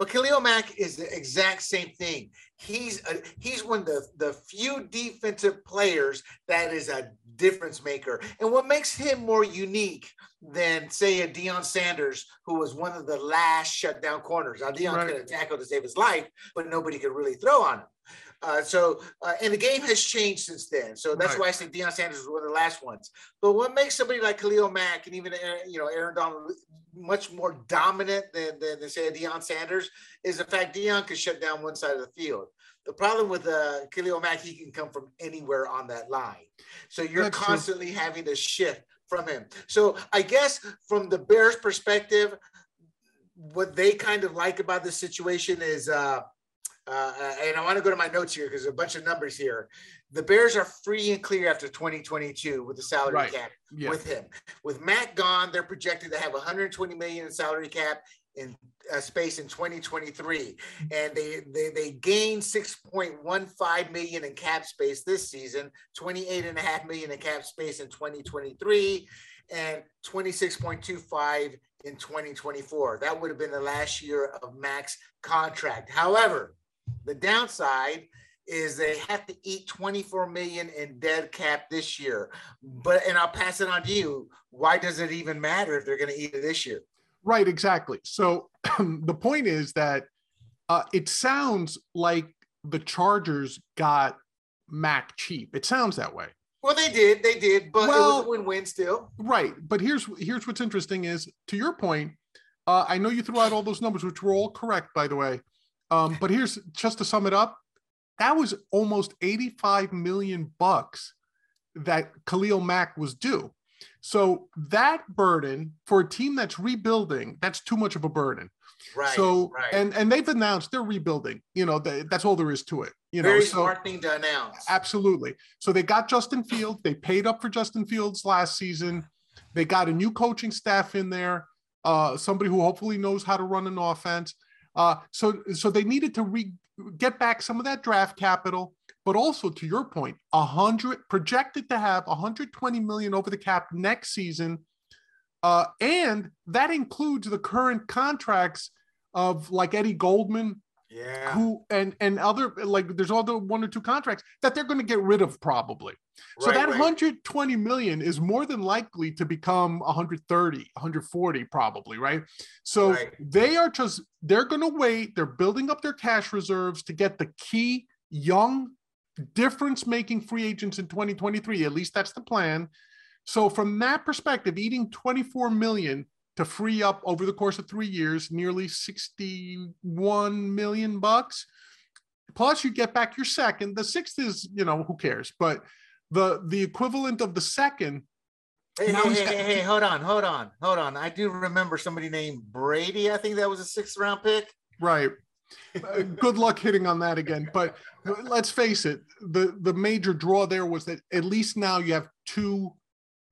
But Khalil Mack is the exact same thing. He's a, he's one of the, the few defensive players that is a difference maker. And what makes him more unique than, say, a Deion Sanders, who was one of the last shutdown corners. Now, Deion right. could have tackled to save his life, but nobody could really throw on him. Uh, so, uh, and the game has changed since then. So that's right. why I say Deion Sanders was one of the last ones. But what makes somebody like Khalil Mack and even you know Aaron Donald much more dominant than, than, than say Deion Sanders is the fact Deion could shut down one side of the field. The problem with uh, Khalil Mack, he can come from anywhere on that line. So you're that's constantly true. having to shift from him. So I guess from the Bears' perspective, what they kind of like about this situation is. Uh, uh, and I want to go to my notes here because there's a bunch of numbers here. The Bears are free and clear after 2022 with the salary right. cap yeah. with him. With Mack gone, they're projected to have 120 million in salary cap in uh, space in 2023, and they they they gained 6.15 million in cap space this season, 28 and a half million in cap space in 2023, and 26.25 in 2024. That would have been the last year of Mack's contract. However, the downside is they have to eat 24 million in dead cap this year. But and I'll pass it on to you. Why does it even matter if they're going to eat it this year? Right, exactly. So the point is that uh, it sounds like the Chargers got Mack cheap. It sounds that way. Well, they did, they did, but well, it was a win-win still. Right, but here's here's what's interesting is to your point. Uh, I know you threw out all those numbers, which were all correct, by the way. Um, but here's just to sum it up, that was almost 85 million bucks that Khalil Mack was due. So that burden for a team that's rebuilding, that's too much of a burden. Right. So right. and and they've announced they're rebuilding. You know, they, that's all there is to it. You Very know, so, smart thing to announce. Absolutely. So they got Justin Fields. They paid up for Justin Fields last season. They got a new coaching staff in there. Uh, somebody who hopefully knows how to run an offense. Uh, so, so they needed to re- get back some of that draft capital, but also to your point, a hundred projected to have 120 million over the cap next season, uh, and that includes the current contracts of like Eddie Goldman, yeah, who and and other like there's all the one or two contracts that they're going to get rid of probably. So right, that right. 120 million is more than likely to become 130, 140 probably, right? So right. they are just they're going to wait, they're building up their cash reserves to get the key young difference making free agents in 2023. At least that's the plan. So from that perspective, eating 24 million to free up over the course of 3 years nearly 61 million bucks. Plus you get back your second. The sixth is, you know, who cares? But the the equivalent of the second. Hey, hey, hey, hey, hey, hold on, hold on, hold on. I do remember somebody named Brady. I think that was a sixth round pick. Right. uh, good luck hitting on that again. But let's face it, the the major draw there was that at least now you have two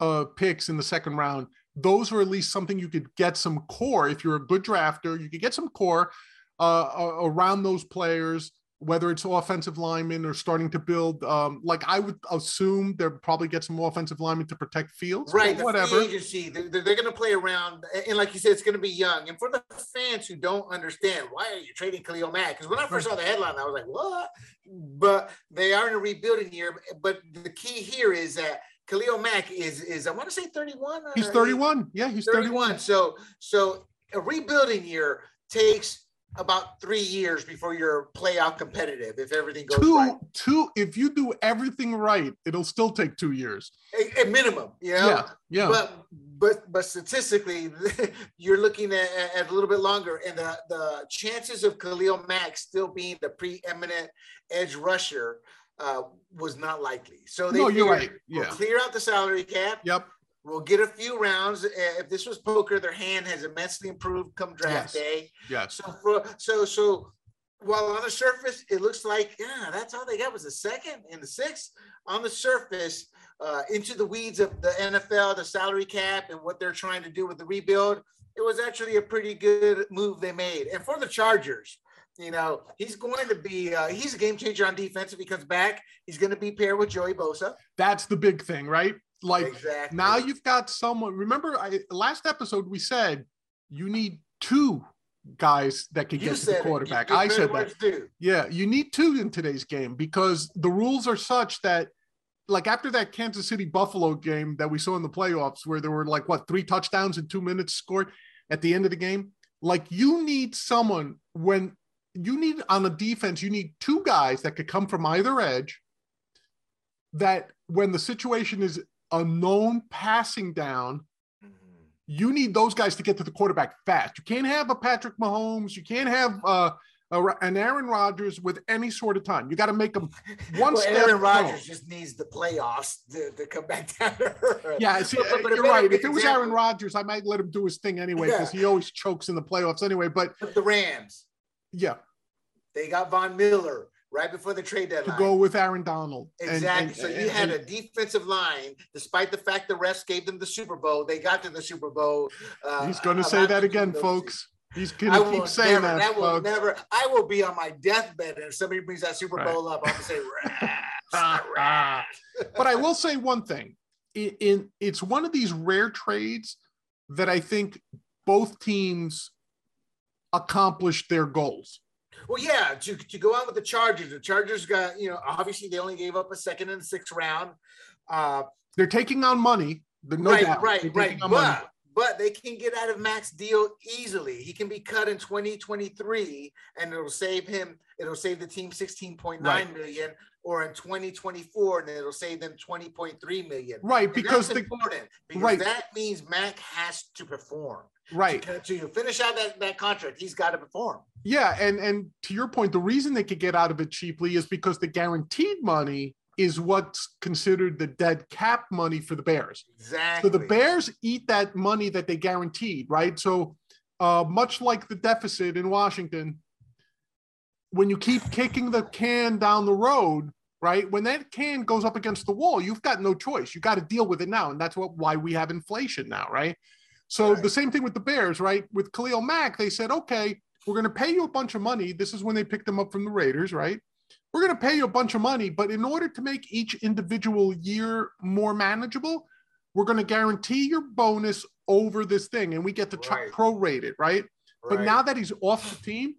uh, picks in the second round. Those are at least something you could get some core if you're a good drafter. You could get some core uh, around those players whether it's offensive linemen or starting to build. Um, like I would assume they'll probably get some offensive linemen to protect Fields. Right. whatever. agency, they're, they're going to play around. And like you said, it's going to be young. And for the fans who don't understand, why are you trading Khalil Mack? Because when I first saw the headline, I was like, what? But they are in a rebuilding year. But the key here is that Khalil Mack is, is I want to say 31. He's 31. Yeah, he's 31. 31. So, so a rebuilding year takes about three years before you're playoff competitive if everything goes two, right. Two, if you do everything right, it'll still take two years. A, a minimum, you know? Yeah. Yeah. But but but statistically, you're looking at, at, a little bit longer. And the, the chances of Khalil Mack still being the preeminent edge rusher uh, was not likely. So they no, you're right. Yeah. clear out the salary cap. Yep We'll get a few rounds. If this was poker, their hand has immensely improved come draft yes. day. Yeah. So for so so while on the surface, it looks like yeah, that's all they got was a second and the sixth. On the surface, uh, into the weeds of the NFL, the salary cap, and what they're trying to do with the rebuild, it was actually a pretty good move they made. And for the Chargers, you know, he's going to be uh, he's a game changer on defense if he comes back. He's going to be paired with Joey Bosa. That's the big thing, right? Like exactly. now you've got someone. Remember, I last episode we said you need two guys that could get to the quarterback. I said that. Do. Yeah, you need two in today's game because the rules are such that like after that Kansas City Buffalo game that we saw in the playoffs where there were like what three touchdowns in 2 minutes scored at the end of the game, like you need someone when you need on the defense, you need two guys that could come from either edge that when the situation is a known passing down, you need those guys to get to the quarterback fast. You can't have a Patrick Mahomes. You can't have uh, a, an Aaron Rodgers with any sort of time. You got to make them one well, step. Aaron Rodgers just needs the playoffs to, to come back down. yeah, see, but, but you're right. If it was. Aaron Rodgers, I might let him do his thing anyway because yeah. he always chokes in the playoffs anyway. But, but the Rams, yeah, they got Von Miller right before the trade deadline. To go with Aaron Donald. Exactly. And, and, so you and, had a defensive line, despite the fact the refs gave them the Super Bowl, they got to the Super Bowl. Uh, he's going to say that again, folks. He's going to keep saying never, that. That will never. I will be on my deathbed, and if somebody brings that Super Bowl right. up, I'm going to say, but I will say one thing. In, in it's one of these rare trades that I think both teams accomplished their goals. Well, yeah, to, to go out with the Chargers. The Chargers got, you know, obviously they only gave up a second and sixth round. Uh, They're taking on money. No right, doubt. right, right. But, money. But they can get out of Mack's deal easily. He can be cut in 2023 and it'll save him, it'll save the team 16.9 right. million, or in 2024 and it'll save them 20.3 million. Right, because that's the, important because right. that means Mack has to perform. Right. To, to finish out that, that contract, he's got to perform. Yeah, and and to your point, the reason they could get out of it cheaply is because the guaranteed money is what's considered the dead cap money for the Bears. Exactly. So the Bears eat that money that they guaranteed, right? So uh, much like the deficit in Washington, when you keep kicking the can down the road, right? When that can goes up against the wall, you've got no choice. You got to deal with it now, and that's what why we have inflation now, right? So right. the same thing with the Bears, right? With Khalil Mack, they said, okay, we're going to pay you a bunch of money. This is when they picked him up from the Raiders, right? We're going to pay you a bunch of money, but in order to make each individual year more manageable, we're going to guarantee your bonus over this thing, and we get to right. prorate it, right? right? But now that he's off the team,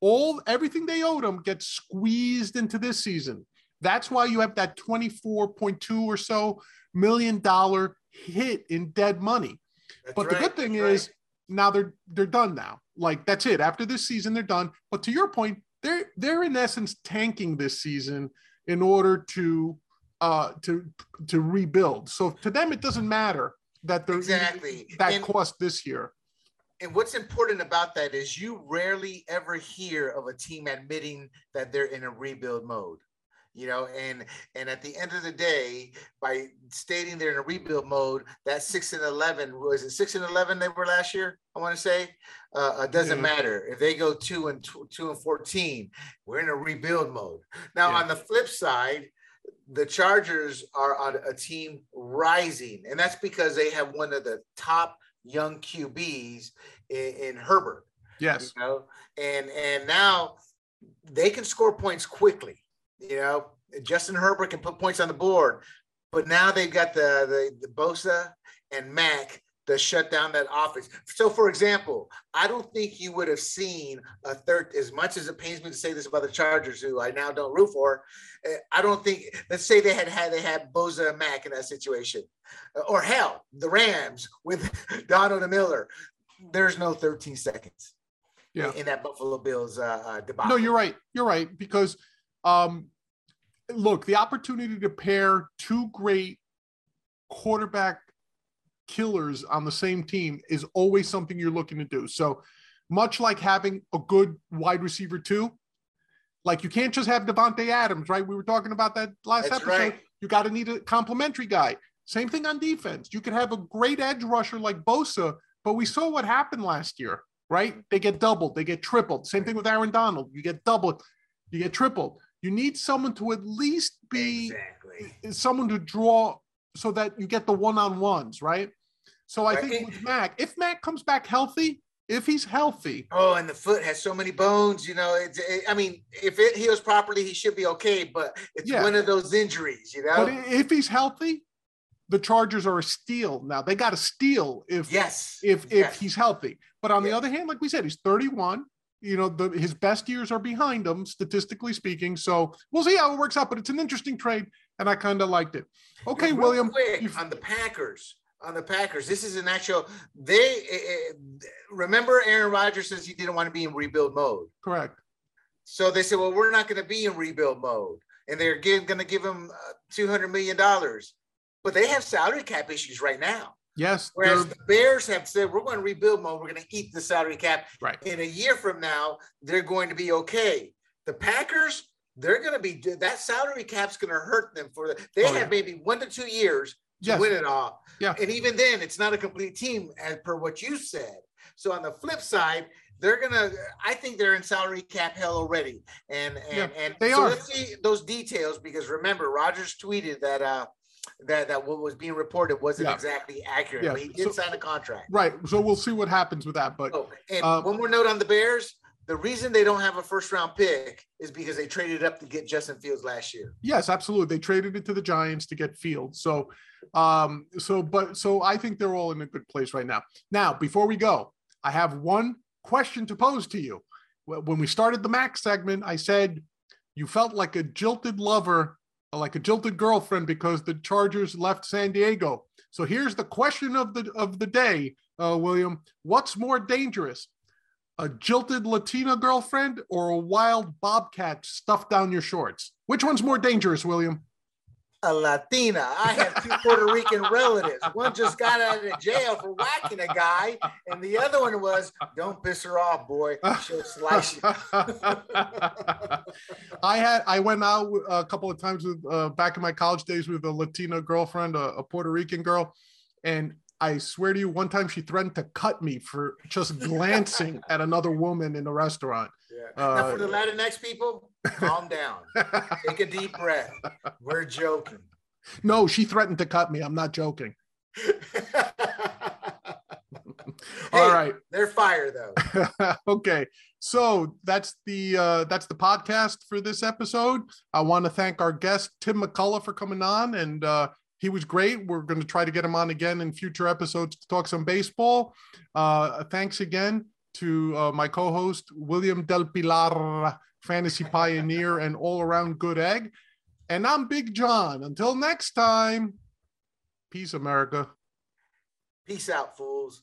all everything they owed him gets squeezed into this season. That's why you have that 24.2 or so million dollar hit in dead money. That's but right, the good thing is right. now they're they're done now. Like that's it. After this season, they're done. But to your point, they're they're in essence tanking this season in order to uh to to rebuild. So to them, it doesn't matter that they're exactly that and, cost this year. And what's important about that is you rarely ever hear of a team admitting that they're in a rebuild mode you know and and at the end of the day by stating they're in a rebuild mode that 6 and 11 was it 6 and 11 they were last year i want to say? Uh, it doesn't yeah. matter. If they go 2 and 2 and 14 we're in a rebuild mode. Now yeah. on the flip side the chargers are on a team rising and that's because they have one of the top young qb's in, in herbert yes. you know? And and now they can score points quickly you know, Justin Herbert can put points on the board, but now they've got the the, the Bosa and Mack to shut down that offense. So, for example, I don't think you would have seen a third. As much as it pains me to say this about the Chargers, who I now don't root for, eh, I don't think. Let's say they had had they had Bosa and Mack in that situation, or hell, the Rams with Donald and Miller. There's no 13 seconds. Yeah. in, in that Buffalo Bills uh, uh, debacle. No, you're right. You're right because um, look, the opportunity to pair two great quarterback killers on the same team is always something you're looking to do. So much like having a good wide receiver too, like you can't just have Davante Adams, right? We were talking about that last That's episode. Right. You got to need a complementary guy. Same thing on defense. You could have a great edge rusher like Bosa, but we saw what happened last year. right? They get doubled, they get tripled. Same thing with Aaron Donald. You get doubled, you get tripled. You need someone to at least be exactly. someone to draw so that you get the one on ones, right? So I right. think with Mack, if Mack comes back healthy, if he's healthy. Oh, and the foot has so many bones. You know, it's. It, I mean, if it heals properly, he should be okay. But it's yeah. one of those injuries. You know. But if he's healthy, the Chargers are a steal. Now they got to steal if yes if yes. if he's healthy. But on yes. the other hand, like we said, he's 31. You know, the, his best years are behind him, statistically speaking. So we'll see how it works out. But it's an interesting trade, and I kind of liked it. Okay, Real William. On the Packers, on the Packers. This is an actual. They uh, remember Aaron Rodgers says he didn't want to be in rebuild mode. Correct. So they said, well, we're not going to be in rebuild mode, and they're going to give him uh, two hundred million dollars, but they have salary cap issues right now. Yes. Whereas the Bears have said we're going to rebuild mode, we're going to eat the salary cap. Right. In a year from now, they're going to be okay. The Packers, they're going to be that salary cap's going to hurt them for the. They oh, have yeah. maybe one to two years to yes. win it all. Yeah. And even then, it's not a complete team as per what you said. So on the flip side, they're gonna. I think they're in salary cap hell already. And and yeah, and they so are. let's see those details because remember, Rodgers tweeted that uh that that what was being reported wasn't yeah. exactly accurate. Yeah. But he did so, sign a contract. Right. So we'll see what happens with that. But oh, and um, one more note on the Bears. The reason they don't have a first round pick is because they traded up to get Justin Fields last year. Yes, absolutely. They traded it to the Giants to get Fields. So um, so but so I think they're all in a good place right now. Now, before we go, I have one question to pose to you. When we started the Mack's segment, I said you felt like a jilted lover like a jilted girlfriend because the Chargers left San Diego. So here's the question of the of the day, uh, William. What's more dangerous, a jilted Latina girlfriend or a wild bobcat stuffed down your shorts? Which one's more dangerous, William? A Latina. I have two Puerto Rican relatives. One just got out of jail for whacking a guy, and the other one was, "Don't piss her off, boy. She'll slice you." I had I went out a couple of times with uh, back in my college days with a Latina girlfriend, a, a Puerto Rican girl, and I swear to you, one time she threatened to cut me for just glancing at another woman in a restaurant. Yeah. Uh, for the Latinx people, calm down. Take a deep breath. We're joking. No, she threatened to cut me. I'm not joking. All hey, right. They're fire though. okay. So that's the uh that's the podcast for this episode. I want to thank our guest Tim McCullough for coming on and uh he was great. We're going to try to get him on again in future episodes to talk some baseball. Uh, thanks again to uh, my co-host William Del Pilar, fantasy pioneer and all-around good egg. And I'm Big John. Until next time, peace, America. Peace out, fools.